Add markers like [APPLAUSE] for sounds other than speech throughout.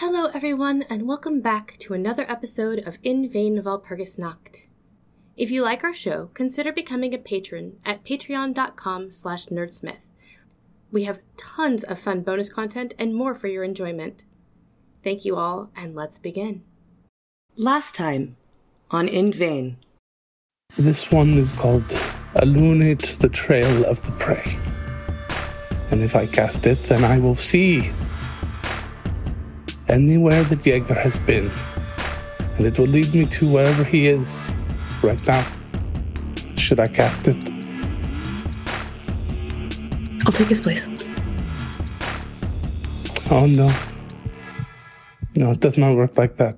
Hello, everyone, and welcome back to another episode of In Vain Walpurgisnacht. If you like our show, consider becoming a patron at patreon.com slash nerdsmith. We have tons of fun bonus content and more for your enjoyment. Thank you all, and let's begin. Last time on In Vain. This one is called Illuminate the Trail of the Prey. And if I cast it, then I will see anywhere that Jaeger has been. And it will lead me to wherever he is right now. Should I cast it? I'll take his place. Oh no. No, it does not work like that.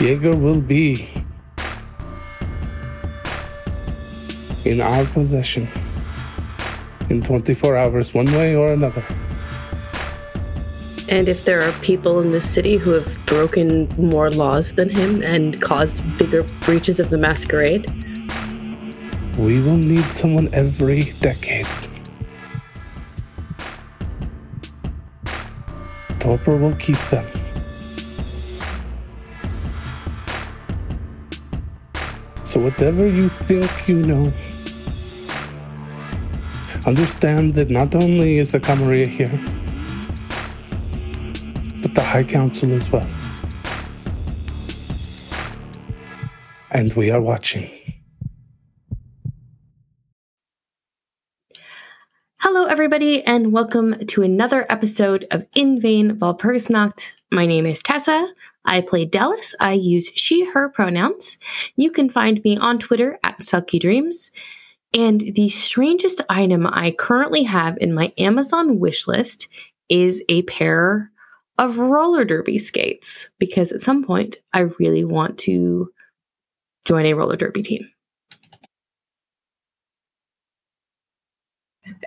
Jaeger will be in our possession in 24 hours, one way or another. And if there are people in this city who have broken more laws than him and caused bigger breaches of the masquerade, We will need someone every decade. Topper will keep them. So, whatever you think you know, understand that not only is the Camarilla here, the High Council as well. And we are watching. Hello, everybody, and welcome to another episode of In Vain Walpurgisnacht. My name is Tessa. I play Dallas. I use she, her pronouns. You can find me on Twitter at Sulky Dreams. And the strangest item I currently have in my Amazon wish list is a pair of roller derby skates because at some point I really want to join a roller derby team.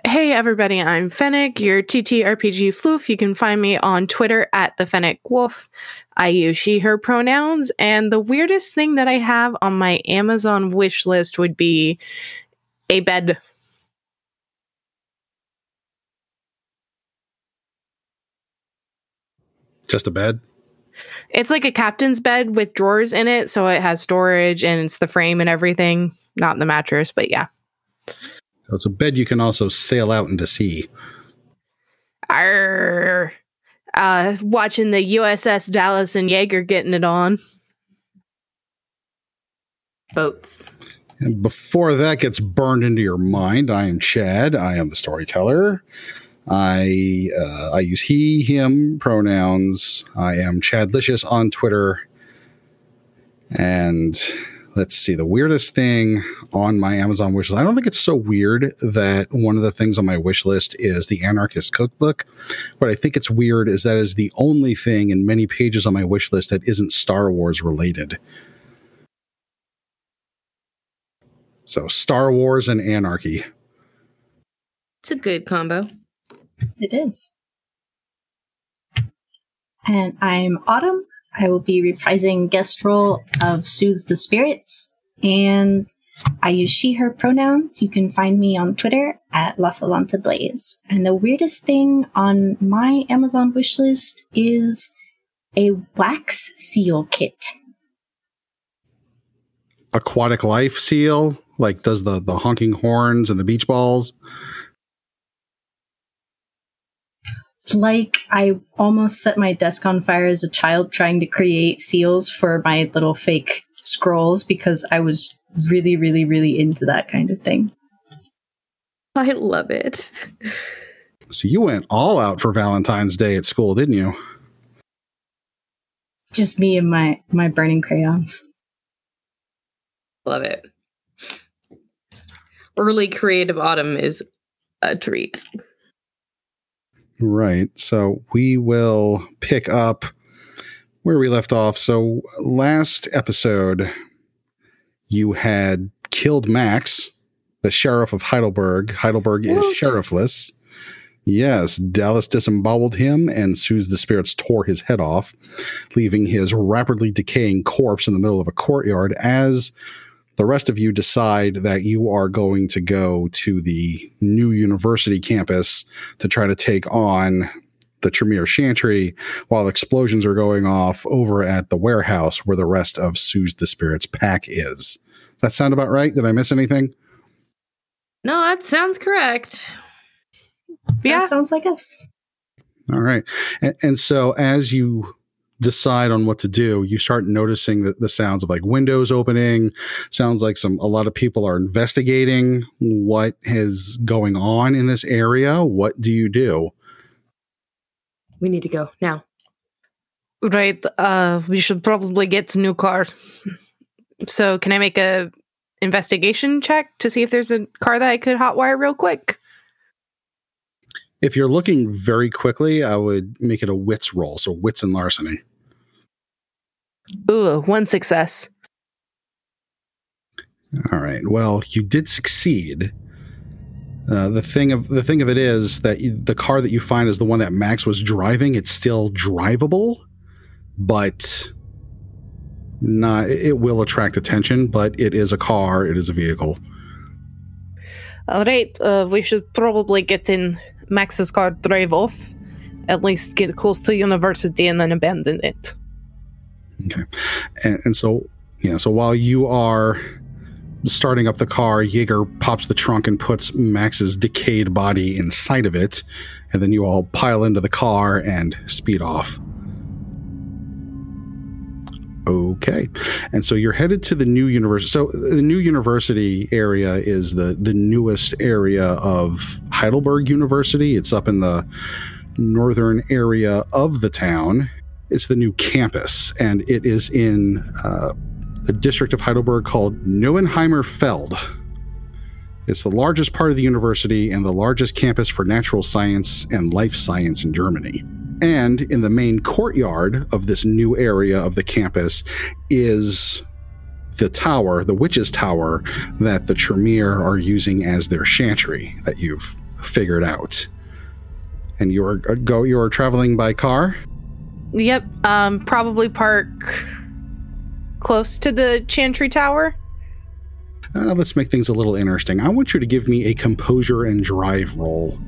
Hey everybody, I'm Fennec, your TTRPG floof. You can find me on Twitter at the Fennec Wolf. I use she, her pronouns, and the weirdest thing that I have on my Amazon wish list would be a bed. Just a bed. It's like a captain's bed with drawers in it, so it has storage and it's the frame and everything, not the mattress, but yeah. So it's a bed you can also sail out into sea. Arr. Uh, watching the USS Dallas and Jaeger getting it on. Boats. And before that gets burned into your mind, I am Chad. I am the storyteller. I uh, I use he, him pronouns. I am Chadlicious on Twitter. And let's see, the weirdest thing on my Amazon wish list. I don't think it's so weird that one of the things on my wish list is the Anarchist Cookbook. What I think it's weird is that is the only thing in many pages on my wish list that isn't Star Wars related. So Star Wars and anarchy. It's a good combo. It is. And I'm Autumn. I will be reprising guest role of Soothe the Spirits. And I use she, her pronouns. You can find me on Twitter at La Salanta Blaze. And the weirdest thing on my Amazon wishlist is a wax seal kit. Aquatic life seal, like does the the honking horns and the beach balls. Like I almost set my desk on fire as a child trying to create seals for my little fake scrolls because I was really, really, really into that kind of thing. I love it. So you went all out for Valentine's Day at school, didn't you? Just me and my my burning crayons. Love it. Early creative autumn is a treat. Right. So we will pick up where we left off. So last episode, you had killed Max, the sheriff of Heidelberg. Heidelberg What? is sheriffless. Yes, Dallas disemboweled him and Sue's the Spirits tore his head off, leaving his rapidly decaying corpse in the middle of a courtyard as the rest of you decide that you are going to go to the new university campus to try to take on the Tremere Chantry while explosions are going off over at the warehouse where the rest of Soothe the Spirit's pack is. That sound about right? Did I miss anything? No, that sounds correct. Yeah. That sounds like us. All right. And, and so as you decide on what to do, you start noticing the, the sounds of like windows opening. Sounds like some a lot of people are investigating what is going on in this area. What do you do? We need to go now. Right. Uh, we should probably get a new car. So, can I make a investigation check to see if there's a car that I could hotwire real quick? If you're looking very quickly, I would make it a wits roll. So wits and larceny. Ooh, one success. All right. Well, you did succeed. Uh, the thing of the thing of it is that you, the car that you find is the one that Max was driving. It's still drivable, but not. It will attract attention, but it is a car. It is a vehicle. All right. Uh, we should probably get in Max's car, drive off, at least get close to university, and then abandon it. Okay. And, and so, yeah, so while you are starting up the car, Jaeger pops the trunk and puts Max's decayed body inside of it. And then you all pile into the car and speed off. Okay. And so you're headed to the new university. So the new university area is the, the newest area of Heidelberg University. It's up in the northern area of the town. It's the new campus, and it is in uh, the district of Heidelberg called Neuenheimer Feld. It's the largest part of the university and the largest campus for natural science and life science in Germany. And in the main courtyard of this new area of the campus is the tower, the witch's tower, that the Tremere are using as their chantry that you've figured out. And you are go you are traveling by car. Yep. Um, probably park close to the Chantry Tower. Uh, let's make things a little interesting. I want you to give me a composure and drive roll.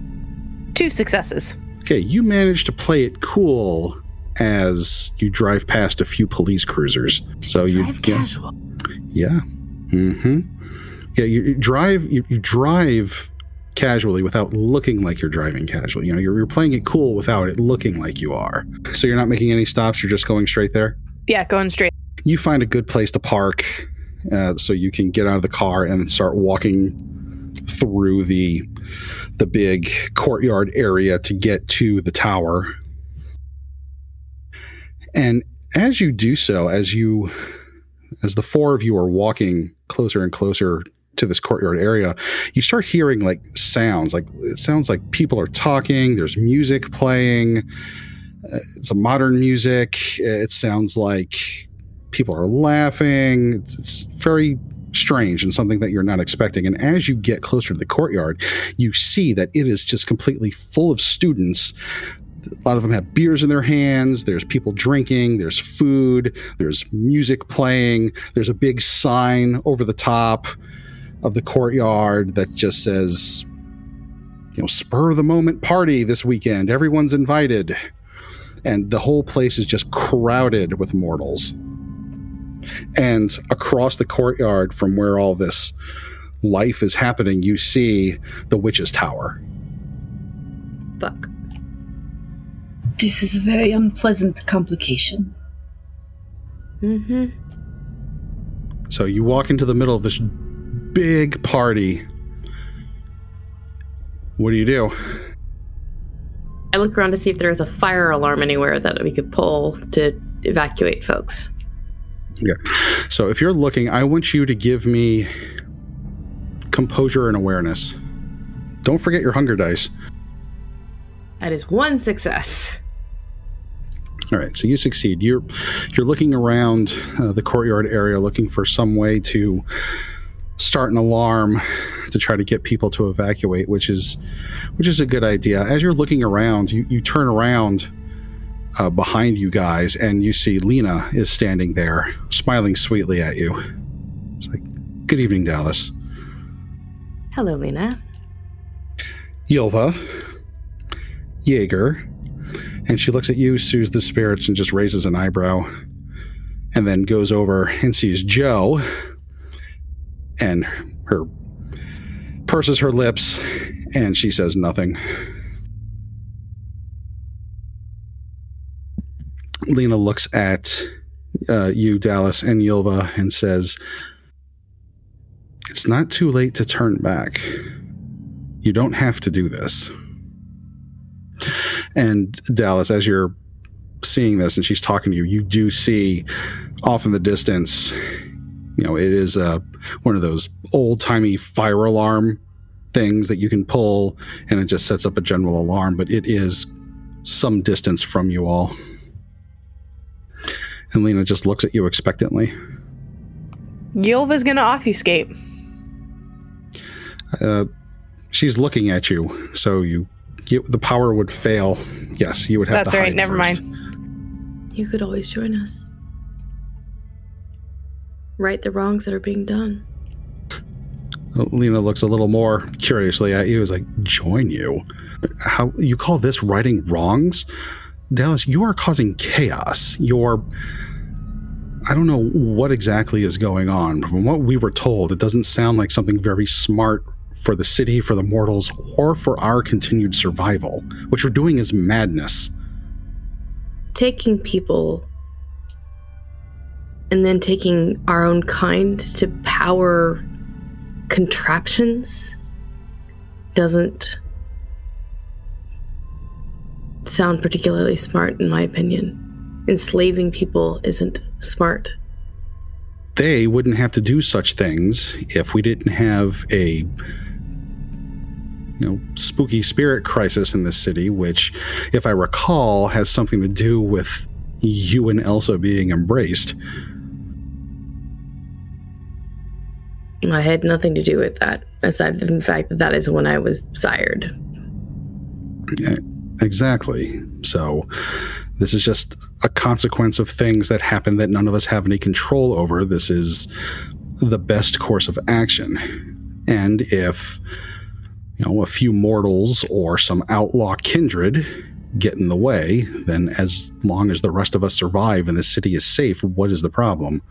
Two successes. Okay, you manage to play it cool as you drive past a few police cruisers. So you Drive yeah, casual. yeah, mm-hmm. yeah. You, you drive you, you drive casually without looking like you're driving casually. You know, you're, you're playing it cool without it looking like you are. So you're not making any stops. You're just going straight there. Yeah, going straight. you find a good place to park uh, so you can get out of the car and start walking through the the big courtyard area to get to the tower and as you do so as you as the four of you are walking closer and closer to this courtyard area you start hearing like sounds like it sounds like people are talking there's music playing uh, it's a modern music it sounds like people are laughing. It's, it's very strange and something that you're not expecting. And as you get closer to the courtyard, you see that it is just completely full of students. A lot of them have beers in their hands. There's people drinking. There's food. There's music playing. There's a big sign over the top of the courtyard that just says, you know, spur of the moment party this weekend. Everyone's invited. And the whole place is just crowded with mortals. And across the courtyard from where all this life is happening, you see the witch's tower. Fuck. This is a very unpleasant complication. Mm-hmm. So you walk into the middle of this big party. What do you do? I look around to see if there is a fire alarm anywhere that we could pull to evacuate folks. Yeah. So if you're looking, I want you to give me composure and awareness. Don't forget your hunger dice. That is one success. All right, so you succeed. You're you're looking around uh, the courtyard area, looking for some way to start an alarm to try to get people to evacuate, which is which is a good idea. As you're looking around, you, you turn around uh, behind you guys, and you see Lena is standing there, smiling sweetly at you. It's like, "Good evening, Dallas." Hello, Lena. Ylva, Jaeger, And she looks at you, soothes the spirits, and just raises an eyebrow. And then goes over and sees Joe. And her purses her lips and she says nothing. Lena looks at uh, you, Dallas, and Ylva and says, It's not too late to turn back. You don't have to do this. And Dallas, as you're seeing this and she's talking to you, you do see off in the distance, you know, it is uh, one of those old timey fire alarm things that you can pull and it just sets up a general alarm, but it is some distance from you all. And Lena just looks at you expectantly. Ylva's gonna obfuscate. Uh, she's looking at you, so you, you the power would fail. Yes, you would have That's to. right, hide never first. mind. You could always join us. Right the wrongs that are being done. Lena looks a little more curiously at you. Is like, join you? How you call this righting wrongs? Dallas, you are causing chaos. You're. I don't know what exactly is going on. From what we were told, it doesn't sound like something very smart for the city, for the mortals, or for our continued survival. What you're doing is madness. Taking people and then taking our own kind to power contraptions doesn't sound particularly smart, in my opinion. Enslaving people isn't smart. They wouldn't have to do such things if we didn't have a you know spooky spirit crisis in this city which if i recall has something to do with you and elsa being embraced I had nothing to do with that, aside from the fact that that is when I was sired. exactly. So this is just a consequence of things that happen that none of us have any control over. This is the best course of action. And if you know a few mortals or some outlaw kindred get in the way then as long as the rest of us survive and the city is safe what is the problem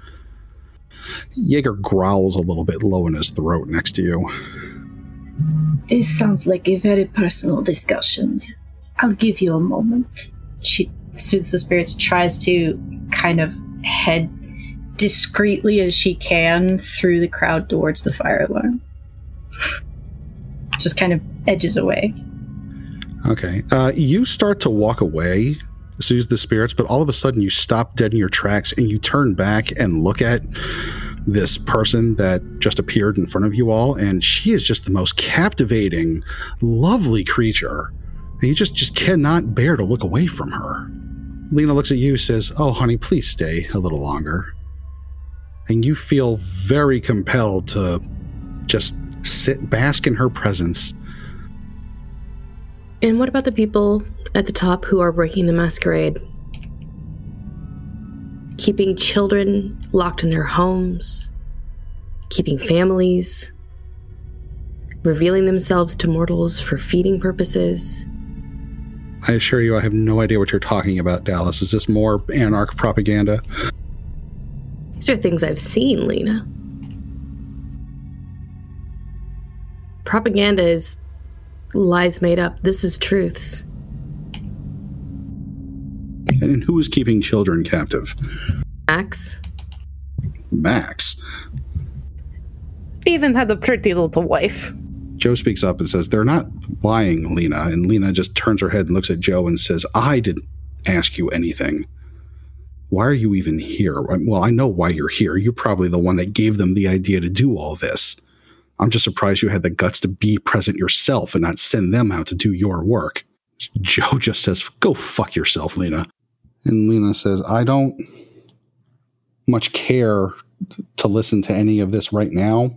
Jaeger growls a little bit low in his throat next to you. This sounds like a very personal discussion. I'll give you a moment. She soothes the spirits, tries to kind of head discreetly as she can through the crowd towards the fire alarm. Just kind of edges away. Okay. Uh, you start to walk away, soothe the spirits, but all of a sudden you stop dead in your tracks and you turn back and look at this person that just appeared in front of you all, and she is just the most captivating, lovely creature. And you just just cannot bear to look away from her. Lena looks at you, says, "Oh, honey, please stay a little longer." And you feel very compelled to just sit, bask in her presence. And what about the people at the top who are breaking the masquerade? Keeping children locked in their homes, keeping families, revealing themselves to mortals for feeding purposes. I assure you, I have no idea what you're talking about, Dallas. Is this more anarch propaganda? These are things I've seen, Lena. Propaganda is lies made up. This is truths. And who is keeping children captive? Max, Max. Even had a pretty little wife. Joe speaks up and says, They're not lying, Lena. And Lena just turns her head and looks at Joe and says, I didn't ask you anything. Why are you even here? Well, I know why you're here. You're probably the one that gave them the idea to do all this. I'm just surprised you had the guts to be present yourself and not send them out to do your work. Joe [LAUGHS] just says, Go fuck yourself, Lena. And Lena says, I don't much care to listen to any of this right now.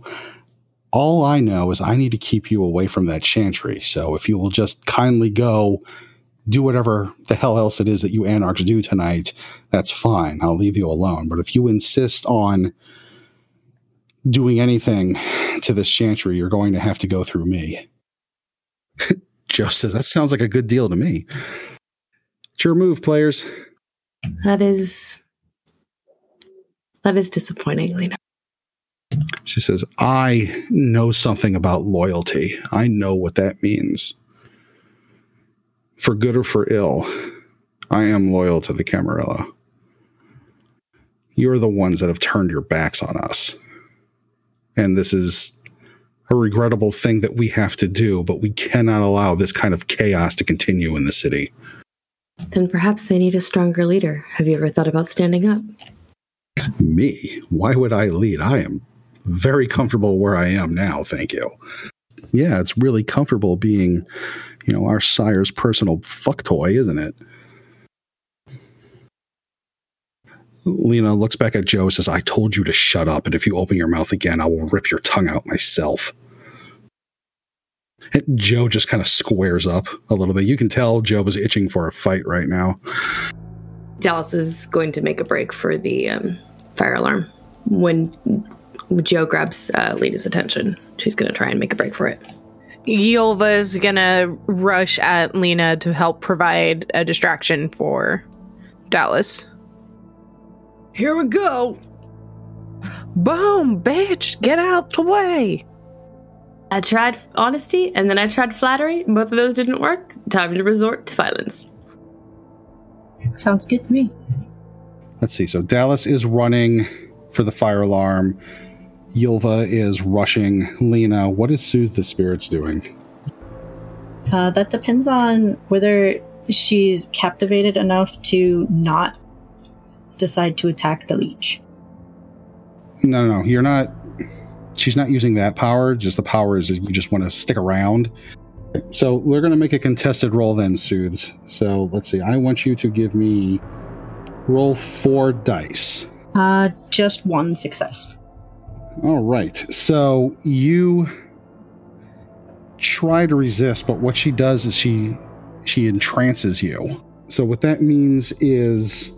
All I know is I need to keep you away from that chantry. So if you will just kindly go do whatever the hell else it is that you anarchs do tonight, that's fine. I'll leave you alone. But if you insist on doing anything to this chantry, you're going to have to go through me. [LAUGHS] Joe says, That sounds like a good deal to me. It's your move, players. That is that is disappointing, Lena. She says, I know something about loyalty. I know what that means. For good or for ill, I am loyal to the Camarilla. You're the ones that have turned your backs on us. And this is a regrettable thing that we have to do, but we cannot allow this kind of chaos to continue in the city. Then perhaps they need a stronger leader. Have you ever thought about standing up? Me? Why would I lead? I am very comfortable where I am now, thank you. Yeah, it's really comfortable being, you know, our sire's personal fuck toy, isn't it? Lena looks back at Joe and says, I told you to shut up, and if you open your mouth again, I will rip your tongue out myself. And Joe just kind of squares up a little bit. You can tell Joe was itching for a fight right now. Dallas is going to make a break for the um, fire alarm when Joe grabs uh, Lena's attention. She's going to try and make a break for it. Ylva is gonna rush at Lena to help provide a distraction for Dallas. Here we go. Boom, bitch, get out the way. I tried honesty and then I tried flattery. Both of those didn't work. Time to resort to violence. Sounds good to me. Let's see. So Dallas is running for the fire alarm. Ylva is rushing Lena. What is Soothe the Spirits doing? Uh, that depends on whether she's captivated enough to not decide to attack the leech. No, no, no. You're not. She's not using that power. Just the power is you just want to stick around. So we're going to make a contested roll then, Soothes. So let's see. I want you to give me roll four dice. Uh, just one success. All right. So you try to resist, but what she does is she she entrances you. So what that means is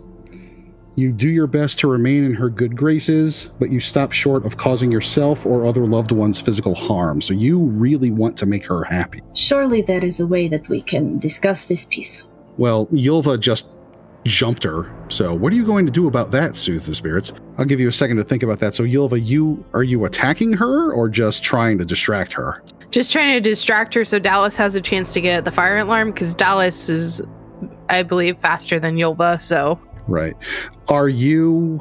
you do your best to remain in her good graces, but you stop short of causing yourself or other loved ones physical harm. So you really want to make her happy. Surely there is a way that we can discuss this peacefully. Well, Ylva just jumped her. So what are you going to do about that, Soothe the Spirits? I'll give you a second to think about that. So Ylva, you are you attacking her or just trying to distract her? Just trying to distract her so Dallas has a chance to get at the fire alarm because Dallas is, I believe, faster than Ylva. So Right. Are you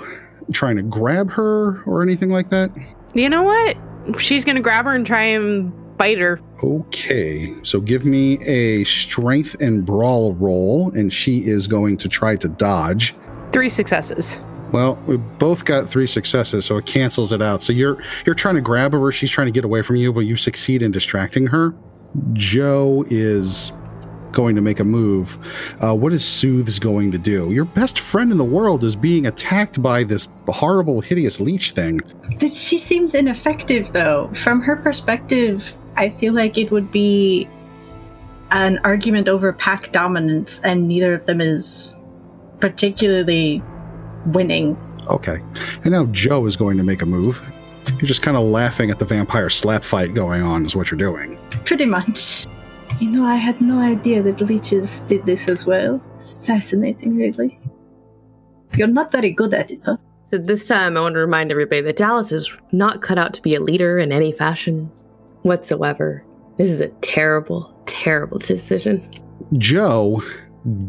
trying to grab her or anything like that? you know what? She's gonna grab her and try and bite her. Okay. So give me a strength and brawl roll, and she is going to try to dodge. Three successes. Well, we both got three successes, so it cancels it out. So you're you're trying to grab her, she's trying to get away from you, but you succeed in distracting her. Joe is going to make a move. Uh, what is Soothes going to do? Your best friend in the world is being attacked by this horrible, hideous leech thing. That she seems ineffective, though. From her perspective, I feel like it would be an argument over pack dominance, and neither of them is particularly winning. Okay. And now Joe is going to make a move. You're just kind of laughing at the vampire slap fight going on, is what you're doing. Pretty much. You know, I had no idea that leeches did this as well. It's fascinating, really. You're not very good at it, though. So this time, I want to remind everybody that Dallas is not cut out to be a leader in any fashion whatsoever. This is a terrible, terrible decision. Joe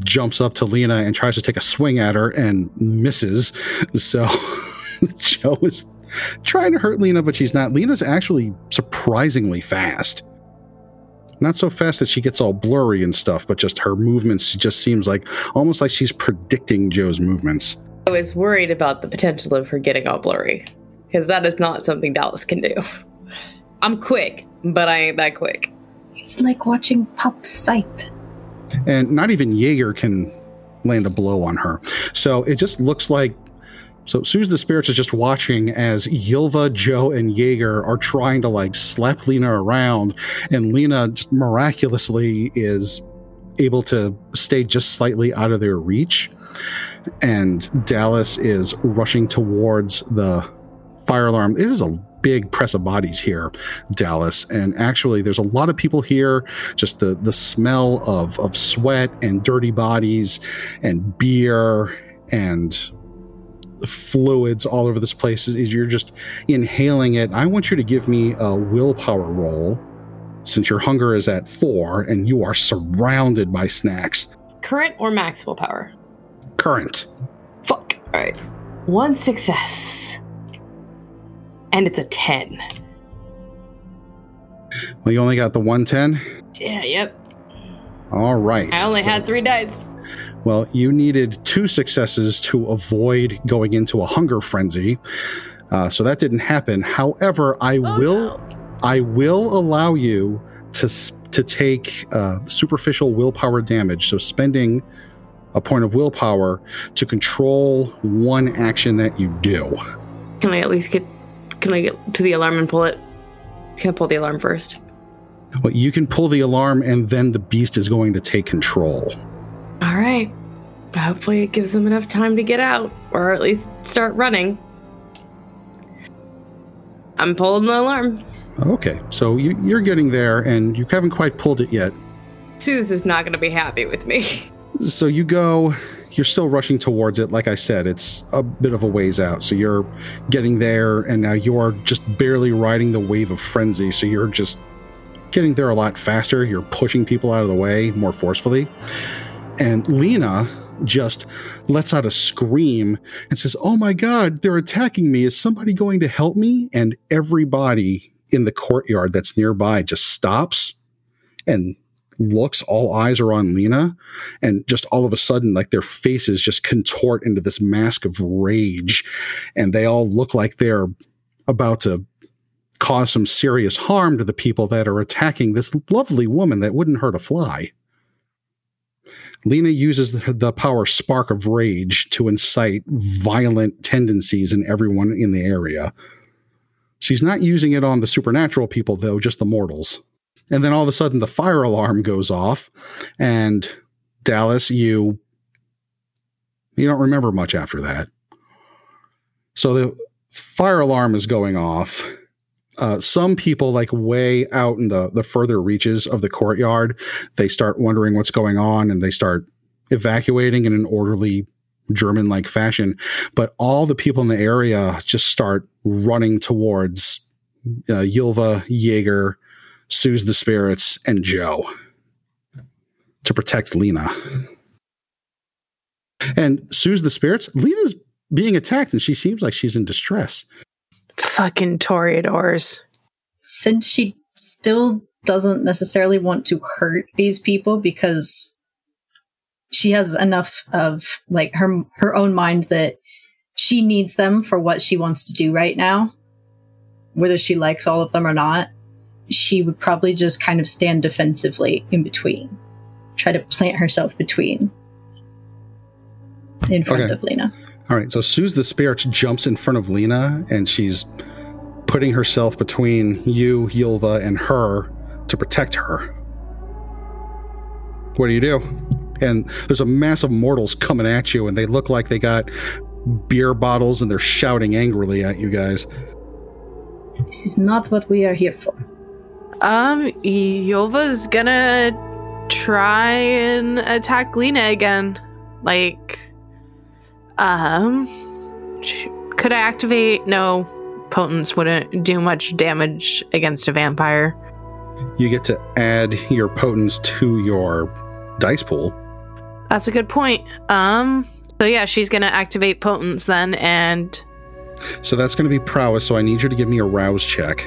jumps up to Lena and tries to take a swing at her and misses. So [LAUGHS] Joe is trying to hurt Lena, but she's not. Lena's actually surprisingly fast. Not so fast that she gets all blurry and stuff, but just her movements just seems like almost like she's predicting Joe's movements. I was worried about the potential of her getting all blurry because that is not something Dallas can do. [LAUGHS] I'm quick, but I ain't that quick. It's like watching pups fight. and not even Jaeger can land a blow on her. So it just looks like so Suze the Spirits is just watching as Ylva, Joe, and Jaeger are trying to like slap Lena around, and Lena just miraculously is able to stay just slightly out of their reach. And Dallas is rushing towards the fire alarm. It is a big press of bodies here, Dallas. And actually, there's a lot of people here. Just the the smell of of sweat and dirty bodies and beer and fluids all over this place is you're just inhaling it. I want you to give me a willpower roll since your hunger is at four and you are surrounded by snacks. Current or max willpower? Current. Fuck. All right. One success. And it's a 10. Well, you only got the 110? Yeah, yep. All right. I only So- had three dice. Well, you needed two successes to avoid going into a hunger frenzy. Uh, so that didn't happen. However, I Oh, will no. I will allow you to to take uh, superficial willpower damage. So spending a point of willpower to control one action that you do. Can I at least get can I get to the alarm and pull it? Can I pull the alarm first? Well, you can pull the alarm, and then the beast is going to take control. All right. Hopefully it gives them enough time to get out or at least start running. I'm pulling the alarm. Okay, so you, you're getting there, and you haven't quite pulled it yet. Suze is not going to be happy with me. [LAUGHS] So you go, you're still rushing towards it. Like I said, it's a bit of a ways out. So you're getting there, and now you're just barely riding the wave of frenzy. So you're just getting there a lot faster. You're pushing people out of the way more forcefully. And Lena just lets out a scream and says, Oh my God, they're attacking me. Is somebody going to help me? And everybody in the courtyard that's nearby just stops and looks. All eyes are on Lena and just all of a sudden like their faces just contort into this mask of rage and they all look like they're about to cause some serious harm to the people that are attacking this lovely woman that wouldn't hurt a fly lena uses the, power spark of rage to incite violent tendencies in everyone in the area she's not using it on the supernatural people though just the mortals and then all of a sudden the fire alarm goes off and Dallas, you you don't remember much after that. So the fire alarm is going off. Uh, some people, like way out in the the further reaches of the courtyard, they start wondering what's going on and they start evacuating in an orderly German like fashion. But all the people in the area just start running towards uh, Jaeger, Suze the Spirits, and Joe to protect Lena. And Suze the Spirits, Lena's being attacked and she seems like she's in distress. Fucking Toreadors. Since she still doesn't necessarily want to hurt these people because she has enough of like her her own mind that she needs them for what she wants to do right now whether she likes all of them or not she would probably just kind of stand defensively in between try to plant herself between in front Okay. of lena All right, so Suze the Spirit jumps in front of Lena and she's putting herself between you, Ylva, and her to protect her. What do you do? And there's a mass of mortals coming at you, and they look like they got beer bottles and they're shouting angrily at you guys. this is not what we are here for Um, Yova's gonna try and attack Lena again. Like, um, could I activate? No, potence wouldn't do much damage against a vampire. You get to add your potence to your dice pool. That's a good point. Um, so yeah, she's gonna activate potence then, and So that's going to be prowess. So I need you to give me a rouse check.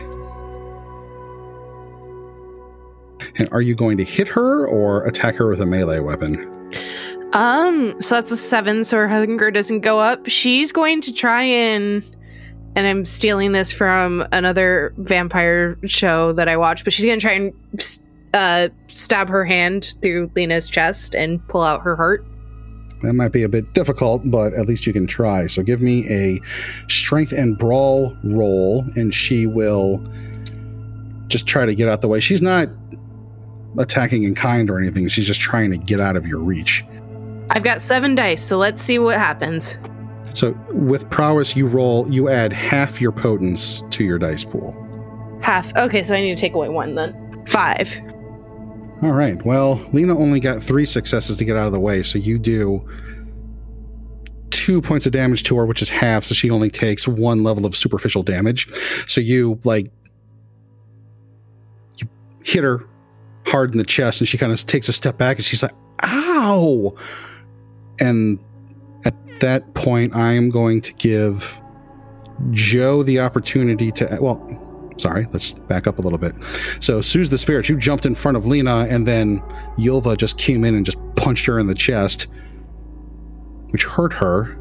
And are you going to hit her or attack her with a melee weapon? Um, so that's a seven, so her hunger doesn't go up. She's going to try and and I'm stealing this from another vampire show that I watch, but she's gonna try and uh stab her hand through Lena's chest and pull out her heart. That might be a bit difficult, but at least you can try. So give me a strength and brawl roll, and she will just try to get out the way. She's not attacking in kind or anything. She's just trying to get out of your reach. I've got seven dice, so let's see what happens. So with prowess, you roll, you add half your potence to your dice pool. Half. Okay, so I need to take away one then. Five. All right. Well, Lena only got three successes to get out of the way, so you do two points of damage to her, which is half, so she only takes one level of superficial damage. So you like you hit her hard in the chest, and she kind of takes a step back, and she's like, "Ow!" And at that point, I am going to give Joe the opportunity to well. Sorry, let's back up a little bit. So, Sue's the spirit. You jumped in front of Lena, and then Ylva just came in and just punched her in the chest, which hurt her.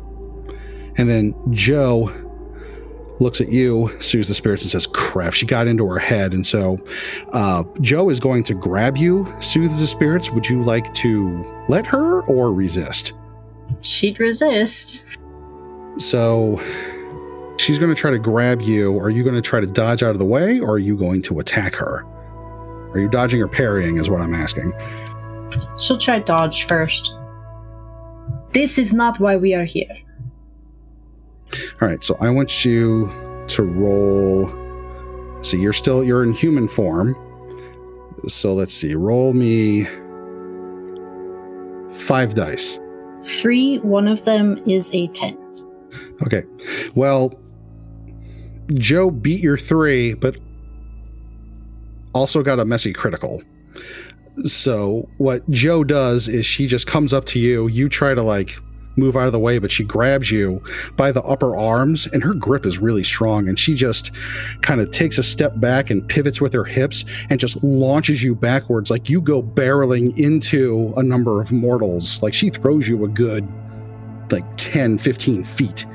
And then Joe looks at you, Sue's the spirit, and says, Crap, she got into her head. And so uh, Joe is going to grab you, soothe the spirits. Would you like to let her or resist? She'd resist. So she's going to try to grab you. Are you going to try to dodge out of the way or are you going to attack her? Are you dodging or parrying, is what I'm asking. She'll try dodge first. This is not why we are here. All right, so I want you to roll. See, you're still you're in human form. So let's see. Roll me five dice. Three, one of them is a 10. Okay. Well, Joe beat your three, but also got a messy critical. So what Joe does is she just comes up to you. You try to like move out of the way, but she grabs you by the upper arms, and her grip is really strong. And she just kind of takes a step back and pivots with her hips and just launches you backwards, like you go barreling into a number of mortals. Like she throws you a good like 10, 15 feet.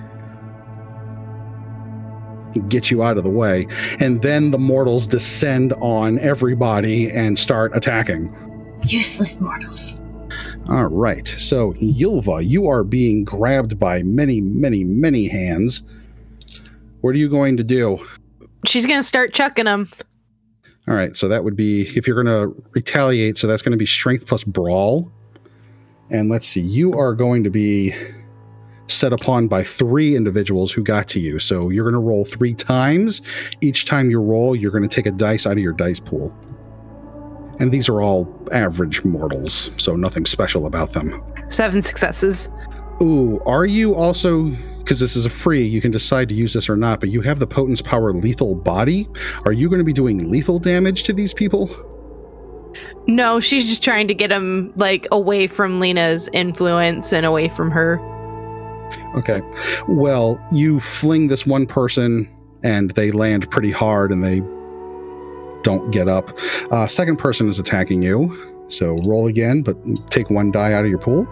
Get you out of the way. And then the mortals descend on everybody and start attacking. Useless mortals. All right. So, Ylva, you are being grabbed by many, many, many hands. What are you going to do? She's gonna start chucking them. All right. So, that would be if you're going to retaliate. So, that's going to be strength plus brawl. And let's see. You are going to be set upon by three individuals who got to you. So, you're going to roll three times. Each time you roll, you're going to take a dice out of your dice pool. And these are all average mortals, so nothing special about them. Seven successes. Ooh, are you also because this is a free, you can decide to use this or not, but you have the potence power lethal body. Are you going to be doing lethal damage to these people? No, she's just trying to get him like away from Lena's influence and away from her. Okay. Well, you fling this one person and they land pretty hard and they don't get up. Uh, second person is attacking you. So roll again, but take one die out of your pool.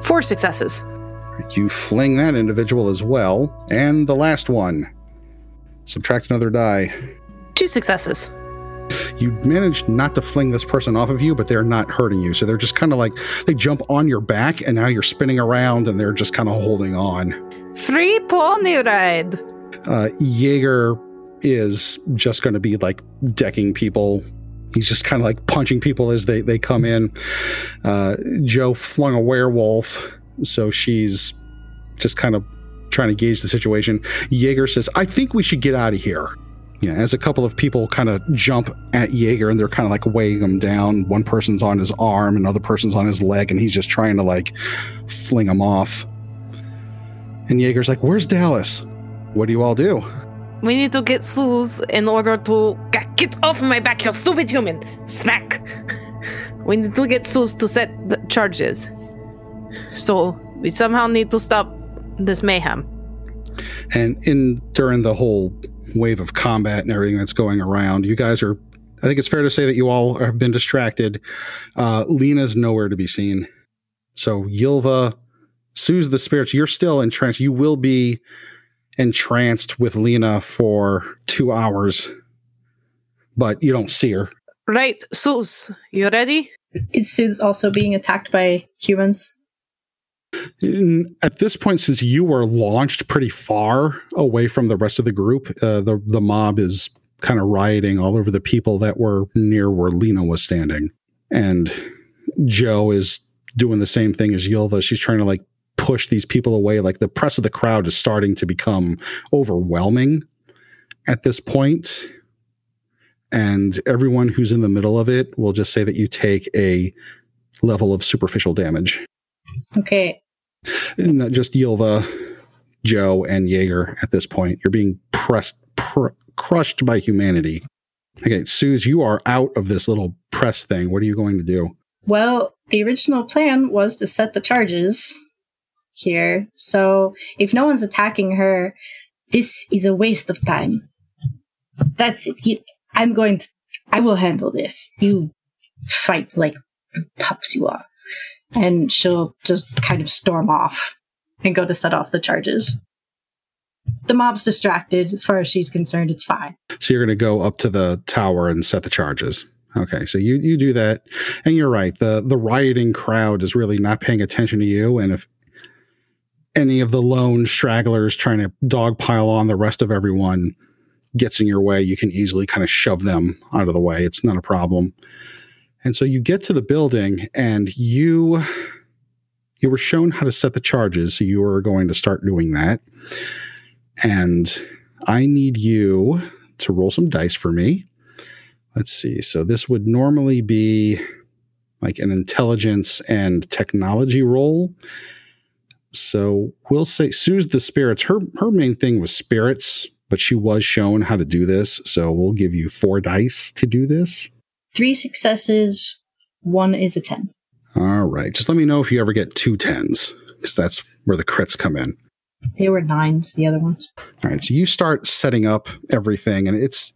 Four successes. You fling that individual as well. And the last one. Subtract another die. Two successes. You managed not to fling this person off of you, but they're not hurting you. So they're just kind of like they jump on your back, and now you're spinning around, and they're just kind of holding on. Free pony ride. Uh, Jaeger is just going to be like decking people. He's just kind of like punching people as they, they come in. Uh, Joe flung a werewolf, so she's just kind of trying to gauge the situation. Jaeger says, I think we should get out of here. Yeah, as a couple of people kind of jump at Jaeger and they're kind of like weighing him down. One person's on his arm, another person's on his leg, and he's just trying to like fling him off. And Jaeger's like, Where's Dallas? What do you all do? We need to get Suze in order to get off my back, you stupid human. Smack. [LAUGHS] We need to get Suze to set the charges. So we somehow need to stop this mayhem. And in during the whole wave of combat and everything that's going around, you guys are. I think it's fair to say that you all have been distracted. Uh, Lena's nowhere to be seen. So Ylva, Sue's the spirits. You're still entrenched. You will be entranced with Lena for two hours, but you don't see her. Right, Suze, you ready? Is Suze also being attacked by humans? In- At this point, since you were launched pretty far away from the rest of the group, uh, the the mob is kind of rioting all over the people that were near where Lena was standing, and Joe is doing the same thing as Ylva. She's trying to like push these people away. Like the press of the crowd is starting to become overwhelming at this point. And everyone who's in the middle of it will just say that you take a level of superficial damage. Okay. Not just Ylva, Joe, and Jaeger at this point. You're being pressed, pr- crushed by humanity. Okay, Suze, you are out of this little press thing. What are you going to do? Well, the original plan was to set the charges here. So if no one's attacking her, this is a waste of time. That's it. I'm going to, I will handle this. You fight like the pups you are. And she'll just kind of storm off and go to set off the charges. The mob's distracted. As far as she's concerned, it's fine. So you're going to go up to the tower and set the charges. Okay, so you you do that, and you're right. the The rioting crowd is really not paying attention to you, and if any of the lone stragglers trying to dogpile on the rest of everyone gets in your way, you can easily kind of shove them out of the way. It's not a problem. And so you get to the building, and you you were shown how to set the charges, so you are going to start doing that. And I need you to roll some dice for me. Let's see. So this would normally be like an intelligence and technology roll. So we'll say Soothe the spirits. Her her main thing was spirits, but she was shown how to do this. So we'll give you four dice to do this. Three successes, one is a 10. All right. Just let me know if you ever get two tens, because that's where the crits come in. They were nines, the other ones. All right. So you start setting up everything, and it's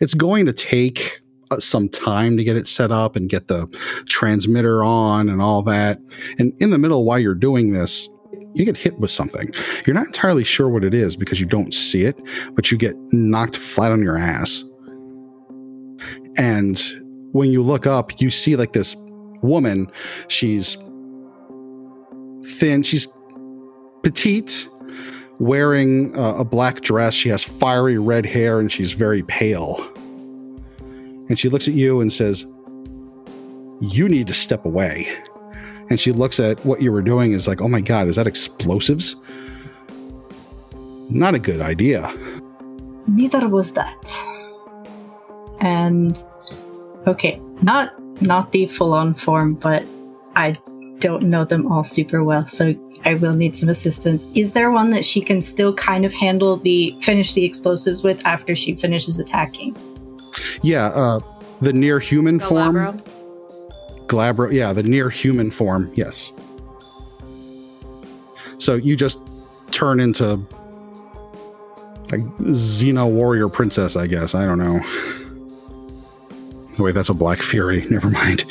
it's going to take uh, some time to get it set up and get the transmitter on and all that. And in the middle, while you're doing this, you get hit with something. You're not entirely sure what it is because you don't see it, but you get knocked flat on your ass. And when you look up, you see like this woman. She's thin, she's petite, wearing a black dress. She has fiery red hair and she's very pale. And she looks at you and says, You need to step away. And she looks at what you were doing is like, Oh my God, is that explosives? Not a good idea. Neither was that. And okay, not not the full on form, but I don't know them all super well, so I will need some assistance. Is there one that she can still kind of handle the finish the explosives with after she finishes attacking? Yeah, uh, the near human form. Galabro? Glabro, yeah, the near human form, yes. So you just turn into like Xena warrior princess, I guess. I don't know. Wait, that's a Black Fury. [LAUGHS] Never mind.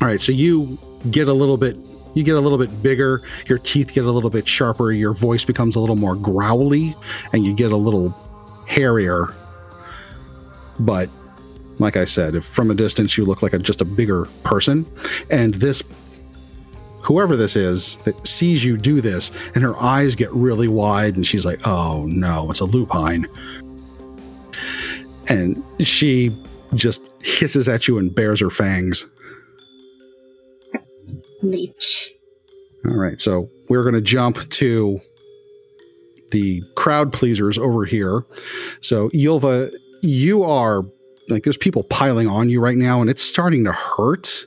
All right, so you get a little bit you get a little bit bigger, your teeth get a little bit sharper, your voice becomes a little more growly, and you get a little hairier. But like I said, if from a distance you look like a, just a bigger person, and this whoever this is that sees you do this, and her eyes get really wide, and she's like, "Oh no, it's a lupine," and she just hisses at you and bares her fangs. Leech. All right, so we're going to jump to the crowd pleasers over here. So, Ylva, you are like there's people piling on you right now, and it's starting to hurt.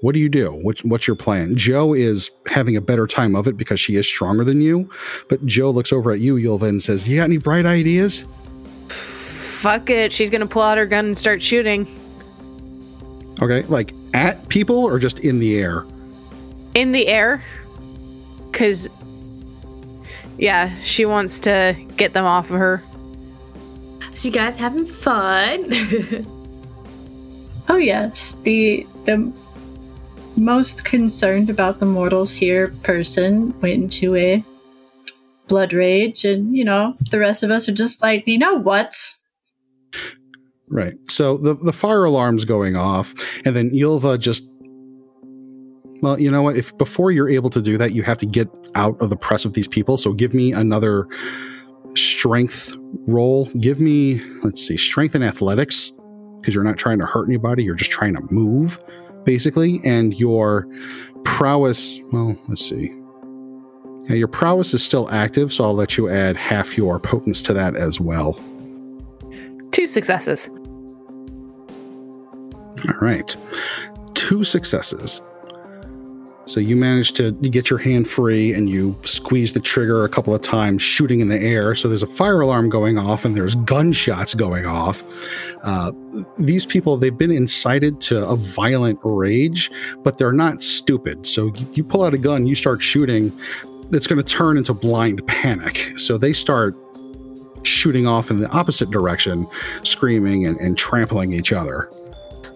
What do you do? What, what's your plan? Joe is having a better time of it because she is stronger than you. But Joe looks over at you, Ylva, and says, "You got any bright ideas?" Fuck it. She's going to pull out her gun and start shooting. Okay, like at people or just in the air? in the air because yeah she wants to get them off of her So you guys having fun? [LAUGHS] Oh yes, the the most concerned about the mortals here person went into a blood rage, and you know the rest of us are just like, you know what? Right. So the the fire alarm's going off, and then Ylva just. Well, you know what? If before you're able to do that, you have to get out of the press of these people. So give me another strength roll. Give me, let's see, strength and athletics, because you're not trying to hurt anybody. You're just trying to move, basically, and your prowess. Well, let's see. Yeah, your prowess is still active, so I'll let you add half your potence to that as well. Two successes. All right. Two successes. So you manage to get your hand free and you squeeze the trigger a couple of times, shooting in the air. So there's a fire alarm going off and there's gunshots going off. Uh, these people, they've been incited to a violent rage, but they're not stupid. So you, you pull out a gun, you start shooting, it's going to turn into blind panic. So they start shooting off in the opposite direction, screaming and, and trampling each other.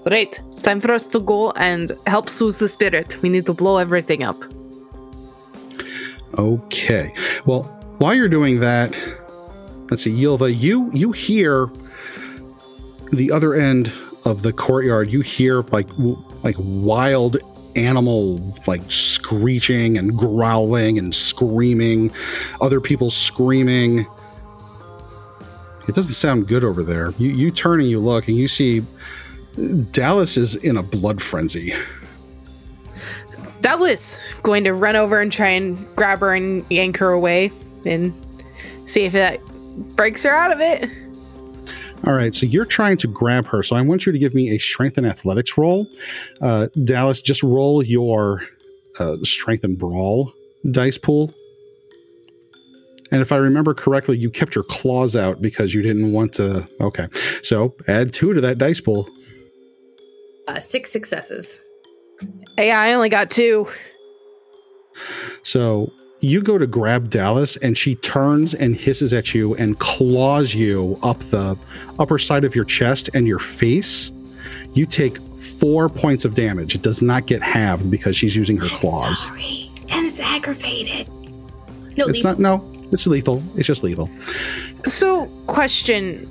Right. Time for us to go and help soothe the spirit. We need to blow everything up. Okay. Well, while you're doing that, let's see, Ylva, you you hear the other end of the courtyard. You hear like like wild animal like screeching and growling and screaming, other people screaming. It doesn't sound good over there. You you turn and you look and you see Dallas is in a blood frenzy. Dallas going to run over and try and grab her and yank her away and see if that breaks her out of it. All right, so you're trying to grab her. So I want you to give me a strength and athletics roll. Uh, Dallas, just roll your uh, strength and brawl dice pool. And if I remember correctly, you kept your claws out because you didn't want to. Okay, so add two to that dice pool. Uh, six successes. Hey, I only got two. So you go to grab Dallas, and she turns and hisses at you and claws you up the upper side of your chest and your face. You take four points of damage. It does not get halved because she's using her claws. Sorry, and it's aggravated. No, It's not. No, it's lethal. It's just lethal. So, question.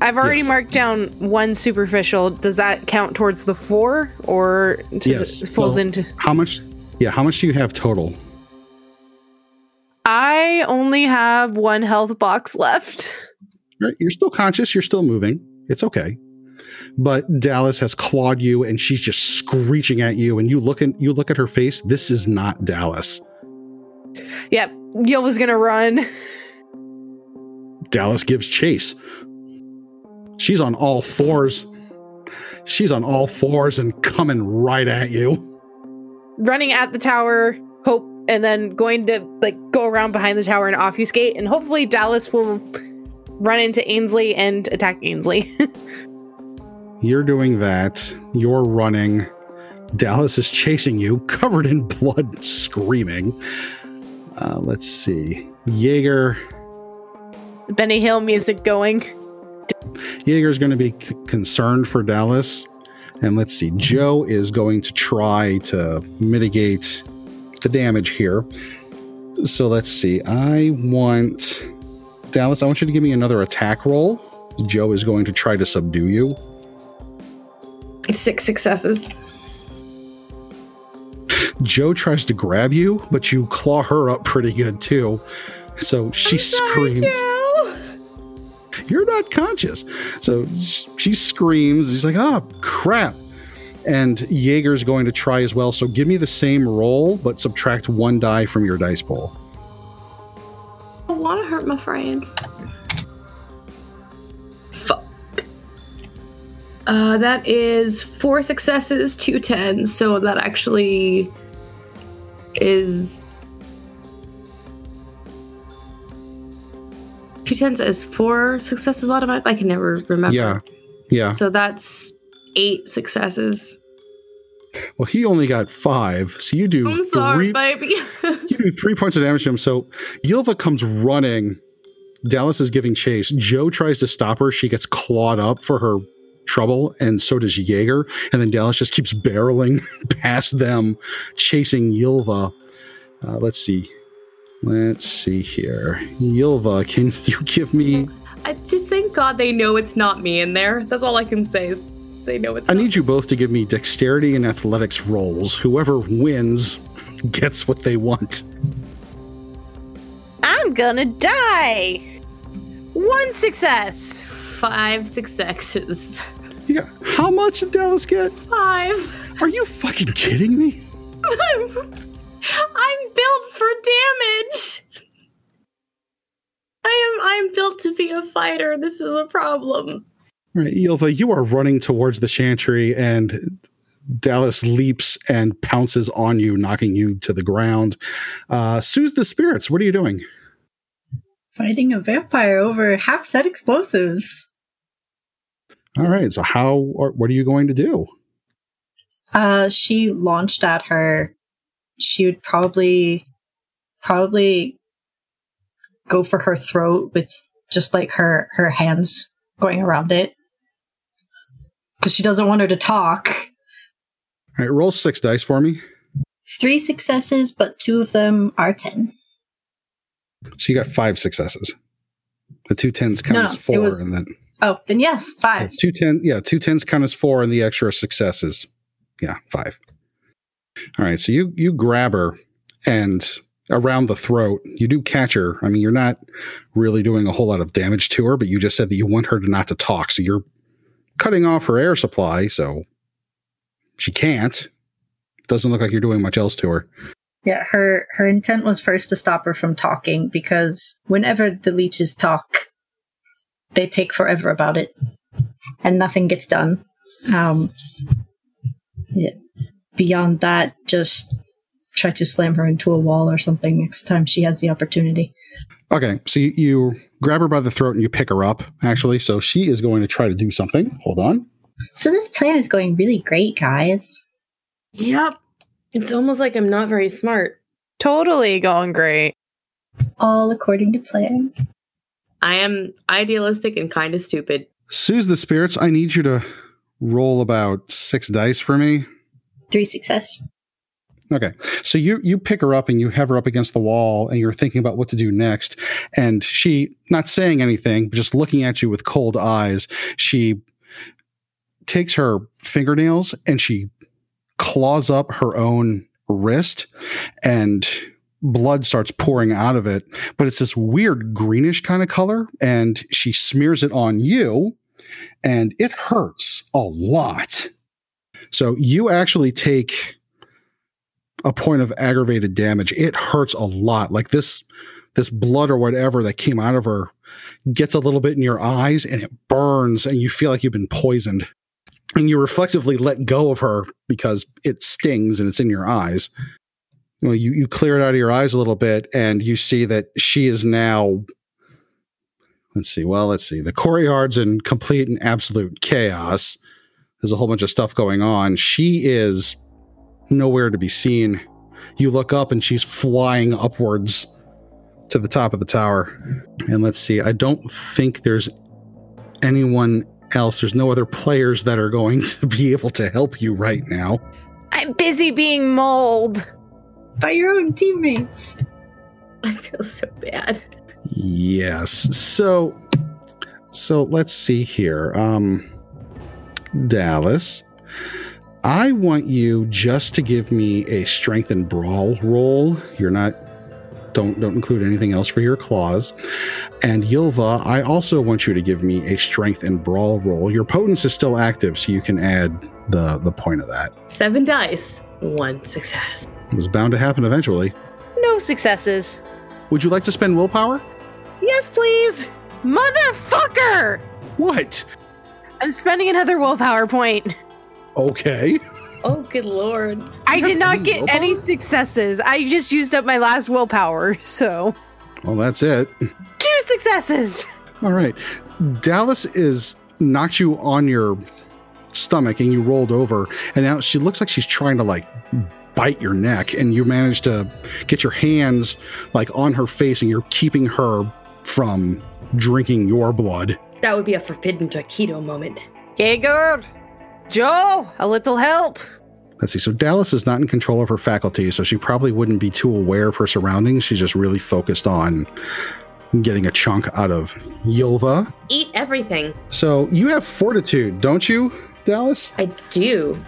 I've already Yes. marked down one superficial. Does that count towards the four, or to Yes. the, falls Well- into? How much? Yeah, how much do you have total? I only have one health box [LAUGHS] left. Right, You're still conscious. You're still moving. It's okay. But Dallas has clawed you, and she's just screeching at you. And you look at you look at her face. This is not Dallas. Yep, Gil was gonna run. [LAUGHS] Dallas gives chase. She's on all fours. She's on all fours and coming right at you. running at the tower, hope, and then going to like go around behind the tower and obfuscate, and hopefully Dallas will run into Ainsley and attack Ainsley. [LAUGHS] You're doing that. You're running. Dallas is chasing you, covered in blood, screaming. Uh, let's see. Jaeger. Benny Hill music going. Jaeger's going to be c- concerned for Dallas. And let's see. Joe is going to try to mitigate the damage here. So let's see. I want. Dallas, I want you to give me another attack roll. Joe is going to try to subdue you. Six successes. Joe tries to grab you, but you claw her up pretty good too. So she screams. You're not conscious. So she screams. He's like, oh, crap. And Jaeger's going to try as well. So give me the same roll, but subtract one die from your dice pool. I want to hurt my friends. Fuck. Uh, that is four successes, two tens. So that actually is two tens as four successes automatic. I can never remember. Yeah. Yeah. So that's eight successes. Well, he only got five. So you do I'm sorry, three. baby. [LAUGHS] You do three points of damage to him. So Ylva comes running. Dallas is giving chase. Joe tries to stop her. She gets clawed up for her trouble, and so does Jaeger. And then Dallas just keeps barreling [LAUGHS] past them, chasing Ylva. Uh, let's see. Let's see here. Ylva, can [LAUGHS] you give me. I just thank God they know it's not me in there. That's all I can say is they know it's I not need you both to give me dexterity and athletics rolls. Whoever wins [LAUGHS] gets what they want. I'm gonna die. One success. five successes. Yeah. how much did Dallas get? Five. Are you fucking kidding me? [LAUGHS] I'm, I'm built for damage. I am I'm built to be a fighter. This is a problem. Right, Ylva, you are running towards the chantry, and Dallas leaps and pounces on you, knocking you to the ground. Uh, Soothe the spirits. What are you doing? Fighting a vampire over half set explosives. All right. So, how? Or what are you going to do? Uh, she launched at her. She would probably, probably go for her throat with just like her her hands going around it because she doesn't want her to talk. All right, roll six dice for me. Three successes, but two of them are ten. So you got five successes. The two tens count No, as four, was- and then Oh, then yes, five. two ten. Yeah, two tens count as four, and the extra successes. Yeah, five. All right, so you you grab her and around the throat. You do catch her. I mean, you're not really doing a whole lot of damage to her, but you just said that you want her to not to talk, so you're cutting off her air supply, so she can't. Doesn't look like you're doing much else to her. Yeah, her her intent was first to stop her from talking because whenever the leeches talk, they take forever about it, and nothing gets done. Um, yeah. Beyond that, just try to slam her into a wall or something next time she has the opportunity. Okay, so you, you grab her by the throat and you pick her up, actually. So she is going to try to do something. Hold on. So this plan is going really great, guys. Yep. It's almost like I'm not very smart. Totally going great. All according to plan. I am idealistic and kind of stupid. Soothe the spirits. I need you to roll about six dice for me. Three success. Okay. So you you pick her up and you have her up against the wall and you're thinking about what to do next. And she, not saying anything, but just looking at you with cold eyes, she takes her fingernails and she claws up her own wrist and blood starts pouring out of it. But it's this weird greenish kind of color. And she smears it on you and it hurts a lot. So you actually take a point of aggravated damage. It hurts a lot. Like this, this blood or whatever that came out of her gets a little bit in your eyes and it burns and you feel like you've been poisoned. And you reflexively let go of her because it stings and it's in your eyes. Well, you, you clear it out of your eyes a little bit and you see that she is now let's see. Well, let's see. The courtyard's in complete and absolute chaos. There's a whole bunch of stuff going on. She is nowhere to be seen. You look up and she's flying upwards to the top of the tower. And let's see. I don't think there's anyone else. There's no other players that are going [LAUGHS] to be able to help you right now. I'm busy being mold. By your own teammates. I feel so bad. Yes. So so let's see here. Um Dallas, I want you just to give me a strength and brawl roll. You're not don't don't include anything else for your claws. And Ylva, I also want you to give me a strength and brawl roll. Your potence is still active, so you can add the the point of that. Seven dice, one success. It was bound to happen eventually. No successes. Would you like to spend willpower? Yes, please. Motherfucker! What? I'm spending another willpower point. Okay. Oh, good lord. I did not any get any successes. I just used up my last willpower, [LAUGHS] so Well, that's it. two successes. All right. Dallas is knocked you on your stomach and you rolled over and now she looks like she's trying to like bite your neck and you manage to get your hands like on her face and you're keeping her from drinking your blood. That would be a forbidden taquito moment. Okay, good. Joe, a little help. Let's see. So Dallas is not in control of her faculties, so she probably wouldn't be too aware of her surroundings. She's just really focused on getting a chunk out of Ylva. Eat everything. So you have fortitude, don't you, Dallas? I do.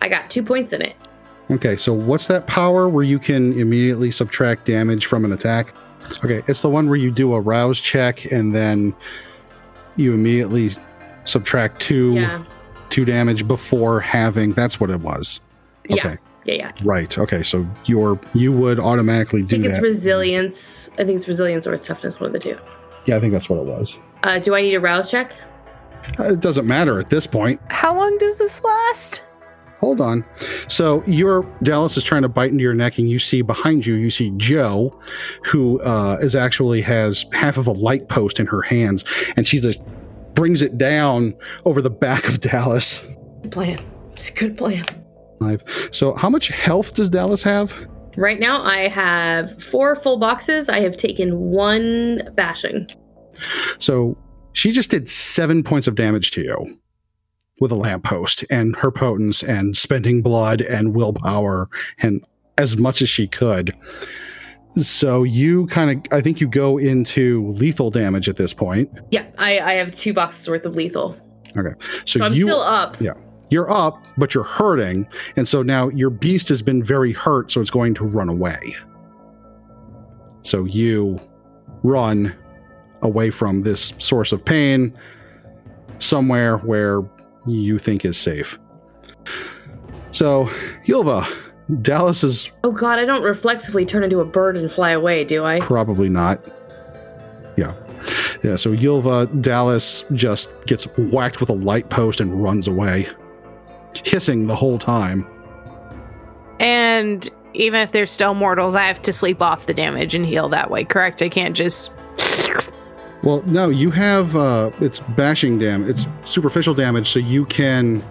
I got two points in it. Okay, so what's that power where you can immediately subtract damage from an attack? Okay, it's the one where you do a rouse check and then you immediately subtract two Yeah. two damage before having. That's what it was. Okay. Yeah. Yeah. Right. Okay. So your you would automatically do. I think it's that. resilience. I think it's resilience or it's toughness, one of the two. yeah, I think that's what it was. Uh, do I need a rouse check? Uh, It doesn't matter at this point. How long does this last? Hold on. So your Dallas is trying to bite into your neck, and you see behind you, you see Joe, who uh, is actually has half of a light post in her hands, and she just brings it down over the back of Dallas. Good plan. It's a good plan. So how much health does Dallas have? Right now, I have four full boxes. I have taken one bashing. So she just did seven points of damage to you with a lamppost and her potence and spending blood and willpower and as much as she could. So you kind of, I think you go into lethal damage at this point. Yeah, I, I have two boxes worth of lethal. So, So, I'm you still up. Yeah, you're up, but you're hurting, and so now your beast has been very hurt, so it's going to run away. So you run away from this source of pain somewhere where you think is safe. So, Ylva, Dallas is Oh god, I don't reflexively turn into a bird and fly away, do I? probably not. Yeah. Yeah, so Ylva Dallas just gets whacked with a light post and runs away, hissing the whole time. And even if they're still mortals, I have to sleep off the damage and heal that way, correct? I can't just. Well, no, you have uh it's bashing damage. It's superficial damage, so you can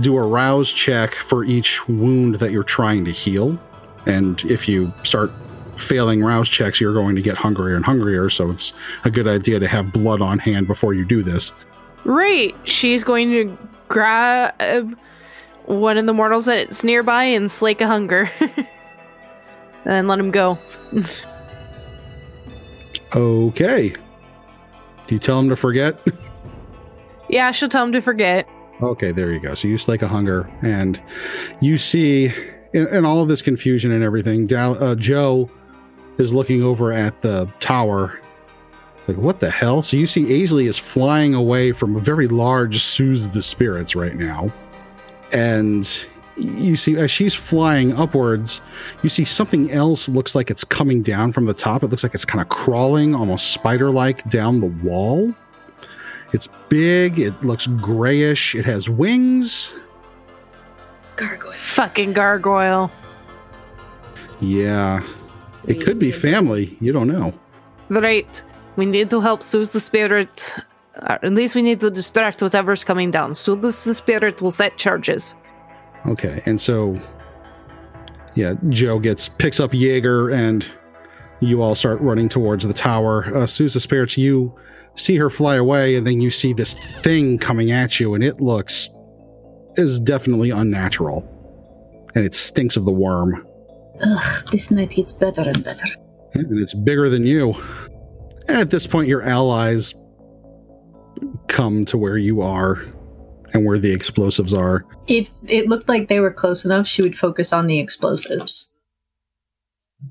do a rouse check for each wound that you're trying to heal. And if you start failing rouse checks, you're going to get hungrier and hungrier, so it's a good idea to have blood on hand before you do this. Right. She's going to grab one of the mortals that's nearby and slake a hunger. [LAUGHS] and let him go. [LAUGHS] Okay. Do you tell him to forget? [LAUGHS] Yeah, she'll tell him to forget. Okay, there you go. So you slake a hunger, and you see, in, in all of this confusion and everything, Dal- uh, Joe is looking over at the tower. It's like, what the hell? So you see, Ainsley is flying away from a very large Soothe the Spirits right now, and you see, as she's flying upwards, you see something else looks like it's coming down from the top. It looks like it's kind of crawling, almost spider-like, down the wall. It's big. It looks grayish. It has wings. Gargoyle. Fucking gargoyle. Yeah. It could be family. You don't know. Right. We need to help soothe the spirit. Uh, at least we need to distract whatever's coming down. Soothe the spirit will set charges. Okay. And so, yeah, Joe gets picks up Jaeger and you all start running towards the tower. Uh, Sousa Spirits, you see her fly away and then you see this thing coming at you and it looks is definitely unnatural. And it stinks of the worm. Ugh, this night gets better and better. and it's bigger than you. And at this point, your allies come to where you are and where the explosives are. If it looked like they were close enough, she would focus on the explosives.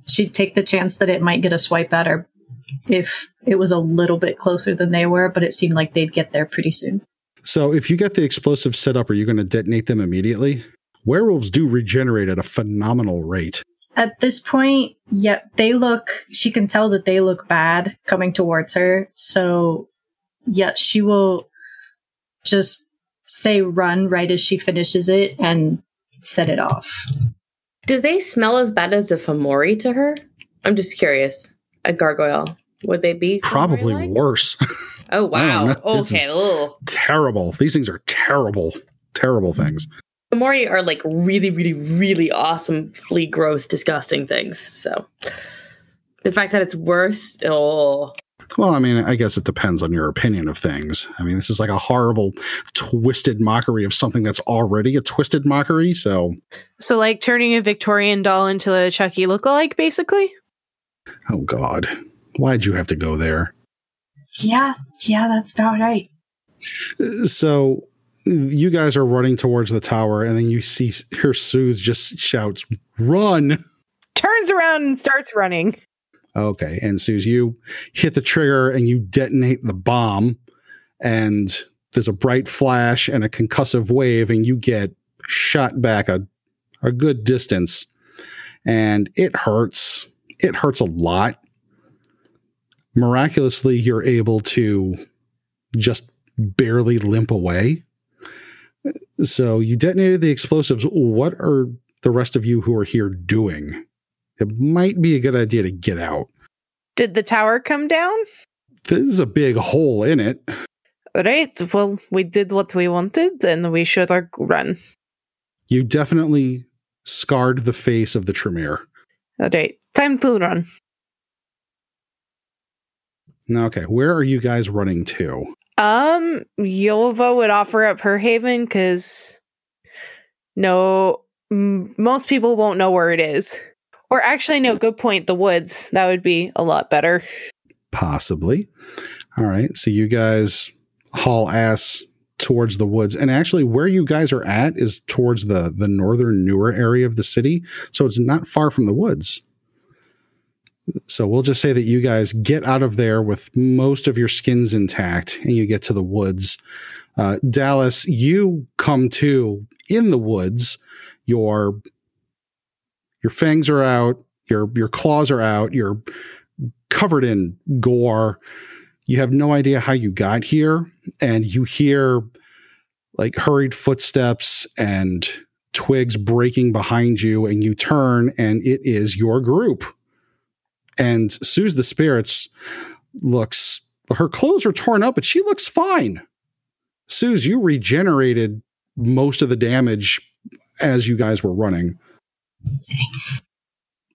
She'd take the chance that it might get a swipe at her if it was a little bit closer than they were, but it seemed like they'd get there pretty soon. So, if you get the explosives set up, are you going to detonate them immediately? Werewolves do regenerate at a phenomenal rate. At this point, yeah, they look, she can tell that they look bad coming towards her. So, yeah, she will just say run right as she finishes it and set it off. Do they smell as bad as a Fomori to her? I'm just curious. A gargoyle. Would they be Probably Fomori-like? worse. [LAUGHS] Oh wow. I don't know. This Okay. is- terrible. These things are terrible, terrible things. Fomori are like really, really, really awesomely gross, disgusting things. So the fact that it's worse, oh Well, I mean, I guess it depends on your opinion of things. I mean, this is like a horrible, twisted mockery of something that's already a twisted mockery. So, So, like turning a Victorian doll into a Chucky lookalike, basically? oh God, why'd you have to go there? Yeah, yeah, that's about right. Uh, so, you guys are running towards the tower, and then you see her Soothe just shouts, "Run!" Turns around and starts running. Okay, and Suze, you hit the trigger and you detonate the bomb, and there's a bright flash and a concussive wave, and you get shot back a, a good distance. And it hurts. It hurts a lot. Miraculously, you're able to just barely limp away. So you detonated the explosives. What are the rest of you who are here doing? It might be a good idea to get out. Did the tower come down? There's a big hole in it. Right. Well, we did what we wanted, and we should run. You definitely scarred the face of the Tremere. All right. Time to run. Okay, where are you guys running to? Um, Ylva would offer up her haven because no, m- most people won't know where it is. Or actually, no, good point. The woods. That would be a lot better. Possibly. All right, so you guys haul ass towards the woods, and actually, where you guys are at is towards the the northern newer area of the city, so it's not far from the woods. So we'll just say that you guys get out of there with most of your skins intact and you get to the woods. Uh, Dallas, you come to in the woods. Your your fangs are out, your your claws are out, you're covered in gore. You have no idea how you got here, and you hear like hurried footsteps and twigs breaking behind you, and you turn, and it is your group. And Soothe the spirits looks her clothes are torn up, but she looks fine. Suze, you regenerated most of the damage as you guys were running.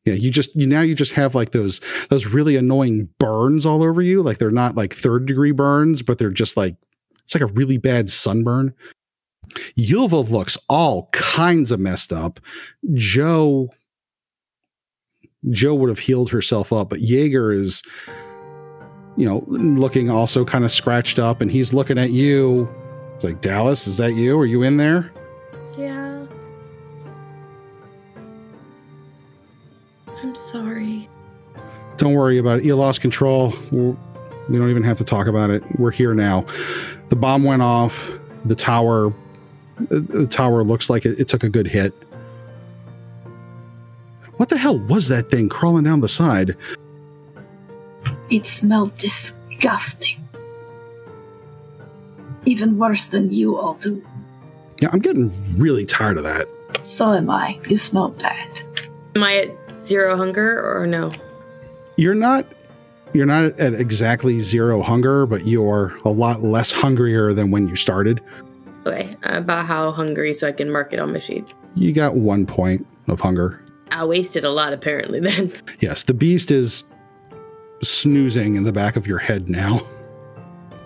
Yeah, you just you now you just have like those those really annoying burns all over you. Like they're not like third degree burns, but they're just like it's like a really bad sunburn. Ylva looks all kinds of messed up. Joe Joe would have healed herself up, but Jaeger is, you know, looking also kind of scratched up, and he's looking at you. It's like Dallas, is that you? Are you in there? I'm sorry. Don't worry about it. You lost control. We're, we don't even have to talk about it. We're here now. The bomb went off. The tower, the tower looks like it, it took a good hit. What the hell was that thing crawling down the side? It smelled disgusting. Even worse than you all do. Yeah, I'm getting really tired of that. So am I. You smell bad. Am I at zero hunger or no? You're not you're not at exactly zero hunger, but you're a lot less hungrier than when you started. Okay, about how hungry so I can mark it on my sheet. You got one point of hunger. I wasted a lot apparently [LAUGHS] then. Yes, the beast is snoozing in the back of your head now.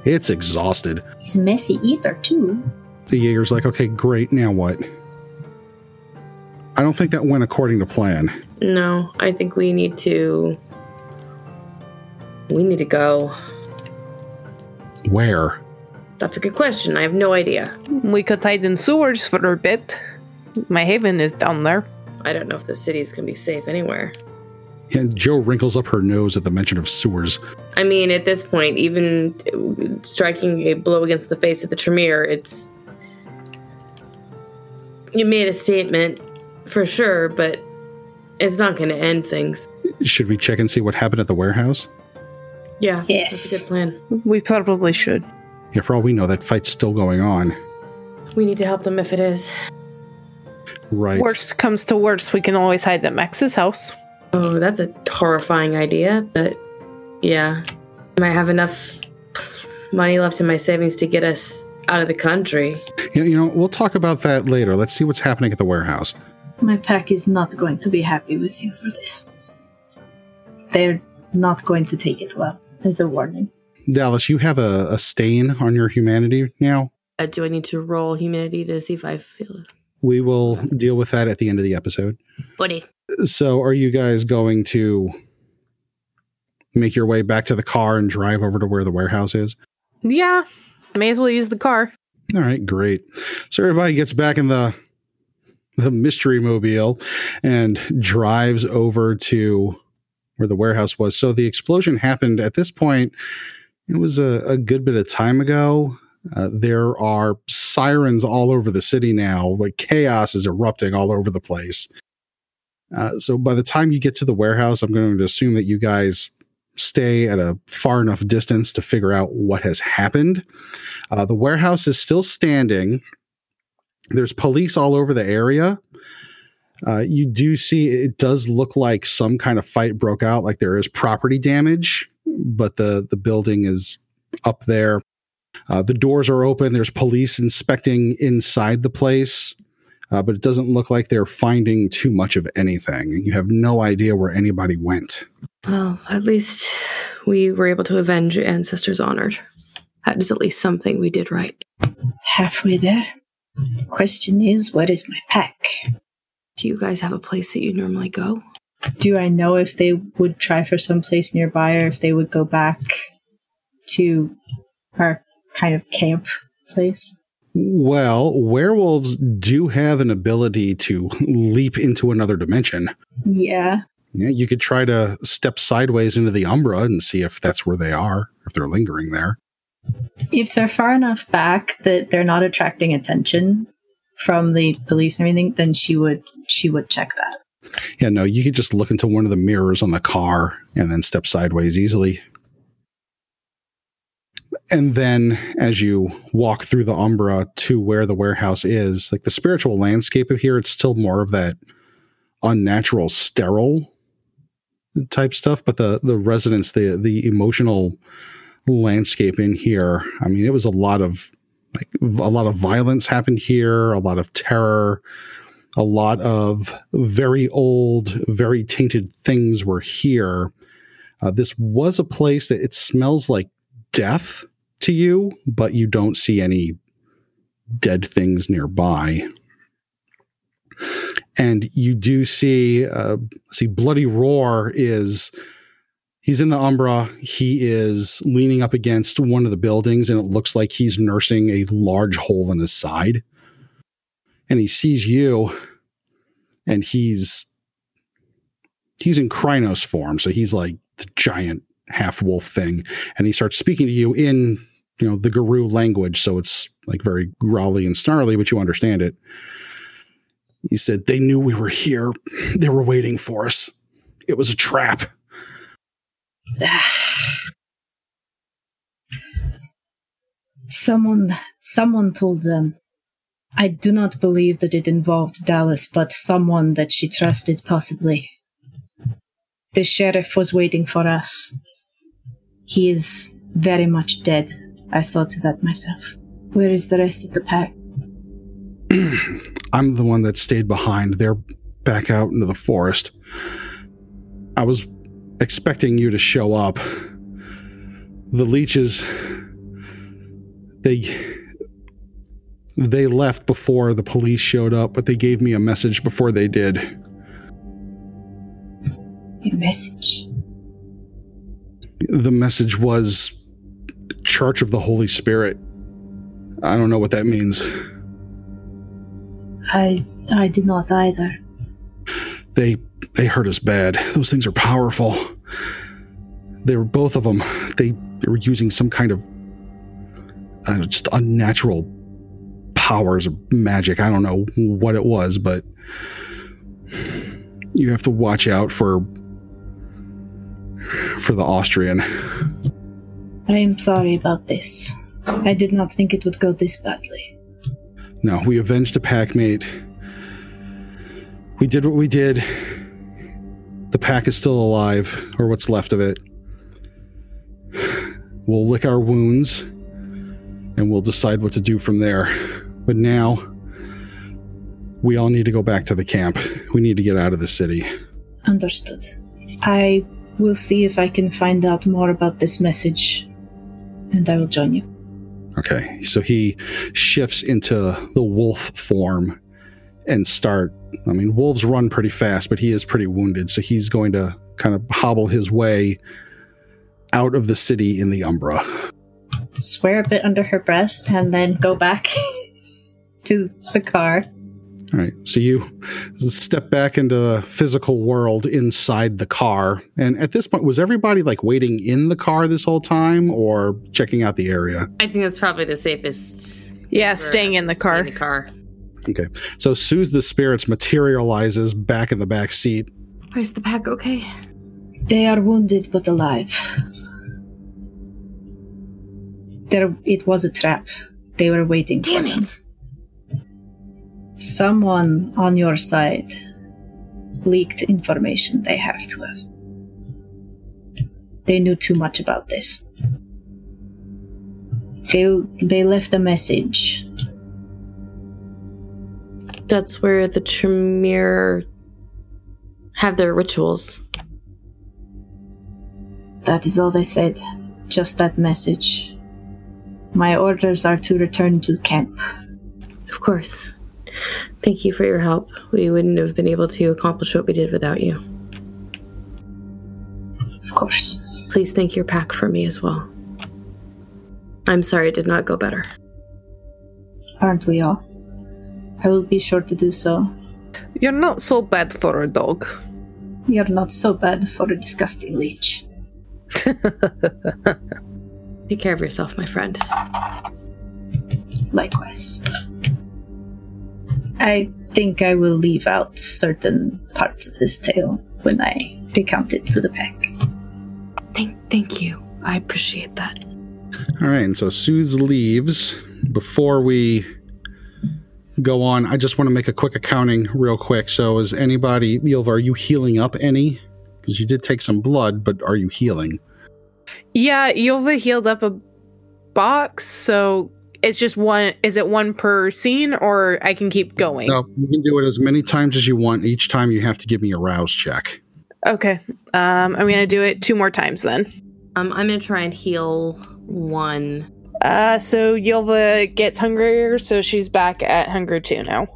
It's exhausted. He's a messy eater, too. The Jaeger's like, okay, great, now what? I don't think that went according to plan. No, I think we need to. We need to go. Where? That's a good question. I have no idea. We could hide in sewers for a bit. My haven is down there. I don't know if the cities can be safe anywhere. And Joe wrinkles up her nose at the mention of sewers. I mean, at this point, even striking a blow against the face of the Tremere, it's. You made a statement, for sure, but it's not going to end things. Should we check and see what happened at the warehouse? Yeah, Yes. that's a good plan. We probably should. Yeah, for all we know, that fight's still going on. We need to help them if it is. Right. Worst comes to worst, we can always hide at Max's house. Oh, that's a horrifying idea, but yeah. I might have enough money left in my savings to get us out of the country. You you know, we'll talk about that later. Let's see what's happening at the warehouse. My pack is not going to be happy with you for this. They're not going to take it well, as a warning. Dallas, you have a, a stain on your humanity now. Uh, do I need to roll humanity to see if I feel it? We will deal with that at the end of the episode. Buddy. So, are you guys going to make your way back to the car and drive over to where the warehouse is? Yeah, may as well use the car. All right, great. So everybody gets back in the the mystery mobile and drives over to where the warehouse was. So the explosion happened at this point. it was a, a good bit of time ago. Uh, there are sirens all over the city now. Like chaos is erupting all over the place. Uh, so by the time you get to the warehouse, I'm going to assume that you guys stay at a far enough distance to figure out what has happened. Uh, the warehouse is still standing. There's police all over the area. Uh, you do see it does look like some kind of fight broke out, like there is property damage, but the the building is up there. Uh, the doors are open. There's police inspecting inside the place, uh, but it doesn't look like they're finding too much of anything. You have no idea where anybody went. Well, at least we were able to avenge ancestors honored. That is at least something we did right. Halfway there. The question is, what is my pack? Do you guys have a place that you normally go? Do I know if they would try for some place nearby or if they would go back to our kind of camp place? Well, werewolves do have an ability to leap into another dimension. Yeah. Yeah, you could try to step sideways into the Umbra and see if that's where they are, if they're lingering there. If they're far enough back that they're not attracting attention from the police and everything, then she would she would check that. Yeah, no, you could just look into one of the mirrors on the car and then step sideways easily. And then as you walk through the Umbra to where the warehouse is, like the spiritual landscape of here, it's still more of that unnatural, sterile type stuff. But the the residents, the the emotional landscape in here, I mean, it was a lot of like a lot of violence happened here, a lot of terror, a lot of very old, very tainted things were here. Uh, this was a place that it smells like death to you, but you don't see any dead things nearby. And you do see, uh, see, Bloody Roar is he's in the Umbra. He is leaning up against one of the buildings, and it looks like he's nursing a large hole in his side. And he sees you, and he's he's in Crinos form, so he's like the giant half wolf thing, and he starts speaking to you in you know the Garou language, so it's like very growly and snarly, but you understand it. He said they knew we were here. They were waiting for us. It was a trap. [SIGHS] Someone someone told them. I do not believe that it involved Dallas, but someone that she trusted possibly. The sheriff was waiting for us. He is very much dead. I saw to that myself. Where is the rest of the pack? [CLEARS THROAT] I'm the one that stayed behind. They're back out into the forest. I was expecting you to show up. The leeches they they left before the police showed up, but they gave me a message before they did. A message. The message was Church of the Holy Spirit. I don't know what that means. I I did not either. They they hurt us bad. Those things are powerful. They were both of them. They, they were using some kind of uh, just unnatural powers or magic. I don't know what it was, but you have to watch out for for the Austrian. I am sorry about this. I did not think it would go this badly. No, we avenged a packmate. We did what we did. The pack is still alive, or what's left of it. We'll lick our wounds and we'll decide what to do from there. But now, we all need to go back to the camp. We need to get out of the city. Understood. I will see if I can find out more about this message, and I will join you. Okay, so he shifts into the wolf form and start. I mean, wolves run pretty fast, but he is pretty wounded, so he's going to kind of hobble his way out of the city in the Umbra. Swear a bit under her breath, and then go back [LAUGHS] to the car. All right. So you step back into the physical world inside the car. And at this point, was everybody like waiting in the car this whole time or checking out the area? I think that's probably the safest. Yeah, staying in the car. In the car. Okay. So Soothe the Spirits materializes back in the back seat. Where's the pack? Okay. They are wounded but alive. There, it was a trap. They were waiting Damn for it. Someone on your side leaked information they have to have. They knew too much about this. They, they left a message. That's where the Tremere have their rituals. That is all they said. Just that message. My orders are to return to camp. Of course. Thank you for your help. We wouldn't have been able to accomplish what we did without you. Of course. Please thank your pack for me as well. I'm sorry it did not go better. Aren't we all? I will be sure to do so. You're not so bad for a dog. You're not so bad for a disgusting leech. [LAUGHS] Take care of yourself, my friend. Likewise. I think I will leave out certain parts of this tale when I recount it to the pack. Thank thank you. I appreciate that. All right. And so Soothe leaves. Before we go on, I just want to make a quick accounting real quick. So is anybody, Ylva, are you healing up any? Because you did take some blood, but are you healing? Yeah, Ylva healed up a box, so it's just one. Is it one per scene, or I can keep going? No, you can do it as many times as you want. Each time you have to give me a rouse check. Okay. Um, I'm gonna do it two more times then. Um, I'm gonna try and heal one. Uh, so Ylva gets hungrier, so she's back at hunger two now.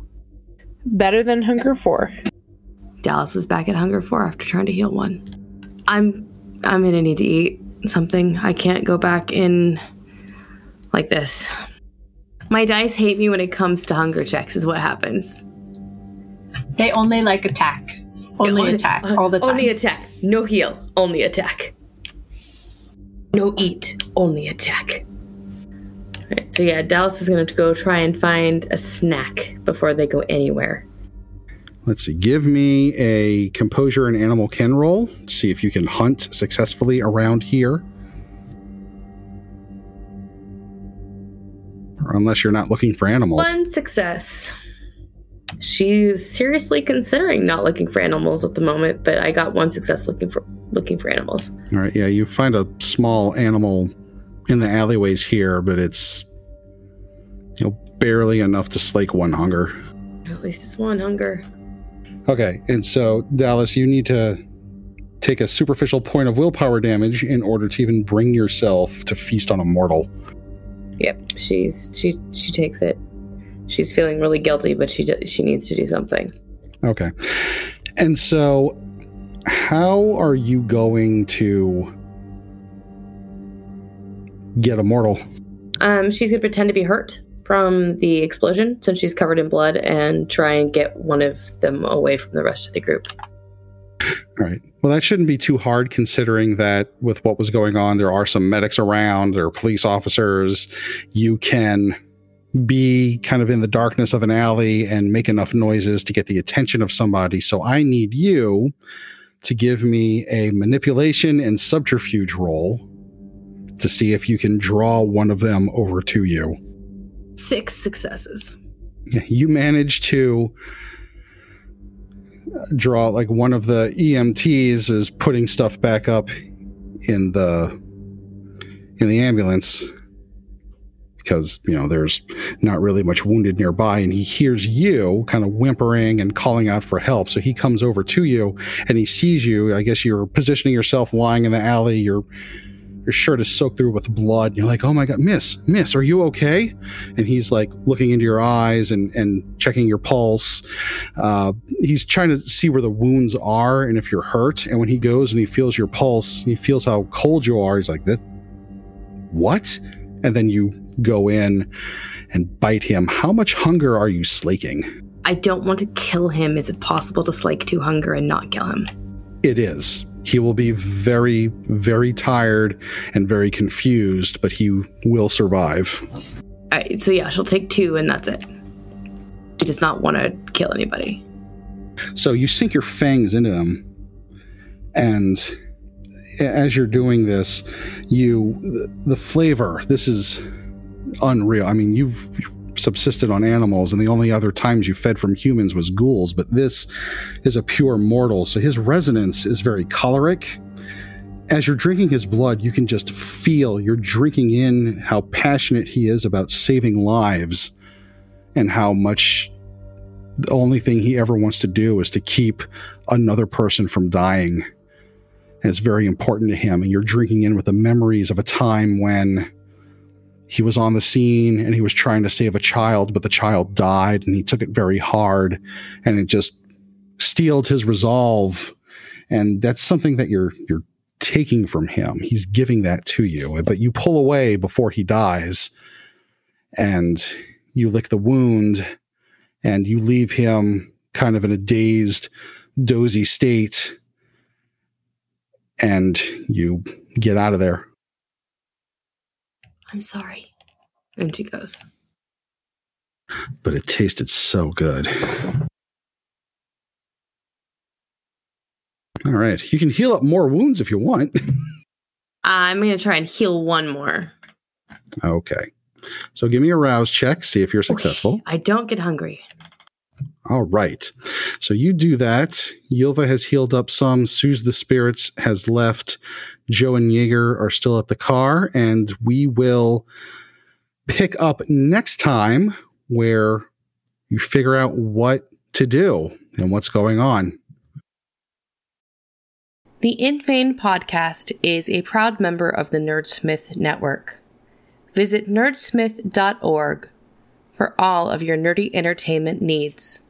Better than hunger four. Dallas is back at hunger four after trying to heal one. I'm I'm gonna need to eat something. I can't go back in like this. My dice hate me when it comes to hunger checks. Is what happens. They only like attack. Only attack all the time. Only attack. No heal. Only attack. No eat. Only attack. Right. So yeah, Dallas is going to go try and find a snack before they go anywhere. Let's see. Give me a composure and animal ken roll. See if you can hunt successfully around here. Or unless you're not looking for animals. One success. She's seriously considering not looking for animals at the moment, but I got one success looking for looking for animals. All right. Yeah, you find a small animal in the alleyways here, but it's you know barely enough to slake one hunger. At least it's one hunger. Okay, and so Dallas, you need to take a superficial point of willpower damage in order to even bring yourself to feast on a mortal. Yep, she's she she takes it. She's feeling really guilty, but she she needs to do something. Okay, and so how are you going to get a mortal? Um, she's gonna pretend to be hurt from the explosion since she's covered in blood and try and get one of them away from the rest of the group. All right. Well, that shouldn't be too hard considering that with what was going on, there are some medics around, there are police officers. You can be kind of in the darkness of an alley and make enough noises to get the attention of somebody. So I need you to give me a manipulation and subterfuge roll to see if you can draw one of them over to you. Six successes. You manage to uh, draw like one of the EMTs is putting stuff back up in the in the ambulance because you know there's not really much wounded nearby and he hears you kind of whimpering and calling out for help so he comes over to you and he sees you i guess you're positioning yourself lying in the alley your your shirt is soaked through with blood. And you're like oh my god miss miss are you okay? And he's like looking into your eyes and and checking your pulse. Uh, he's trying to see where the wounds are and if you're hurt. And when he goes and he feels your pulse he feels how cold you are. He's like this what? And then you go in and bite him. How much hunger are you slaking? I don't want to kill him. Is it possible to slake to hunger and not kill him? It is. He will be very, very tired and very confused, but he will survive. All right, so yeah, she'll take two and that's it. She does not want to kill anybody. So you sink your fangs into him, and as you're doing this, you the flavor. This is unreal. I mean, you've, you've subsisted on animals, and the only other times you fed from humans was ghouls, but this is a pure mortal. So his resonance is very choleric. As you're drinking his blood, you can just feel you're drinking in how passionate he is about saving lives and how much the only thing he ever wants to do is to keep another person from dying. And it's very important to him. And you're drinking in with the memories of a time when he was on the scene and he was trying to save a child, but the child died and he took it very hard and it just steeled his resolve. And that's something that you're, you're taking from him. He's giving that to you, but you pull away before he dies and you lick the wound and you leave him kind of in a dazed, dozy state and you get out of there. I'm sorry. And she goes. But it tasted so good. All right. You can heal up more wounds if you want. Uh, I'm going to try and heal one more. okay. So give me a rouse check, see if you're successful. Okay, I don't get hungry. All right. So you do that. Ylva has healed up some. Soothe the Spirits has left. Joe and Jaeger are still at the car. And we will pick up next time where you figure out what to do and what's going on. The In Vain podcast is a proud member of the Nerdsmith Network. Visit nerdsmith.org for all of your nerdy entertainment needs.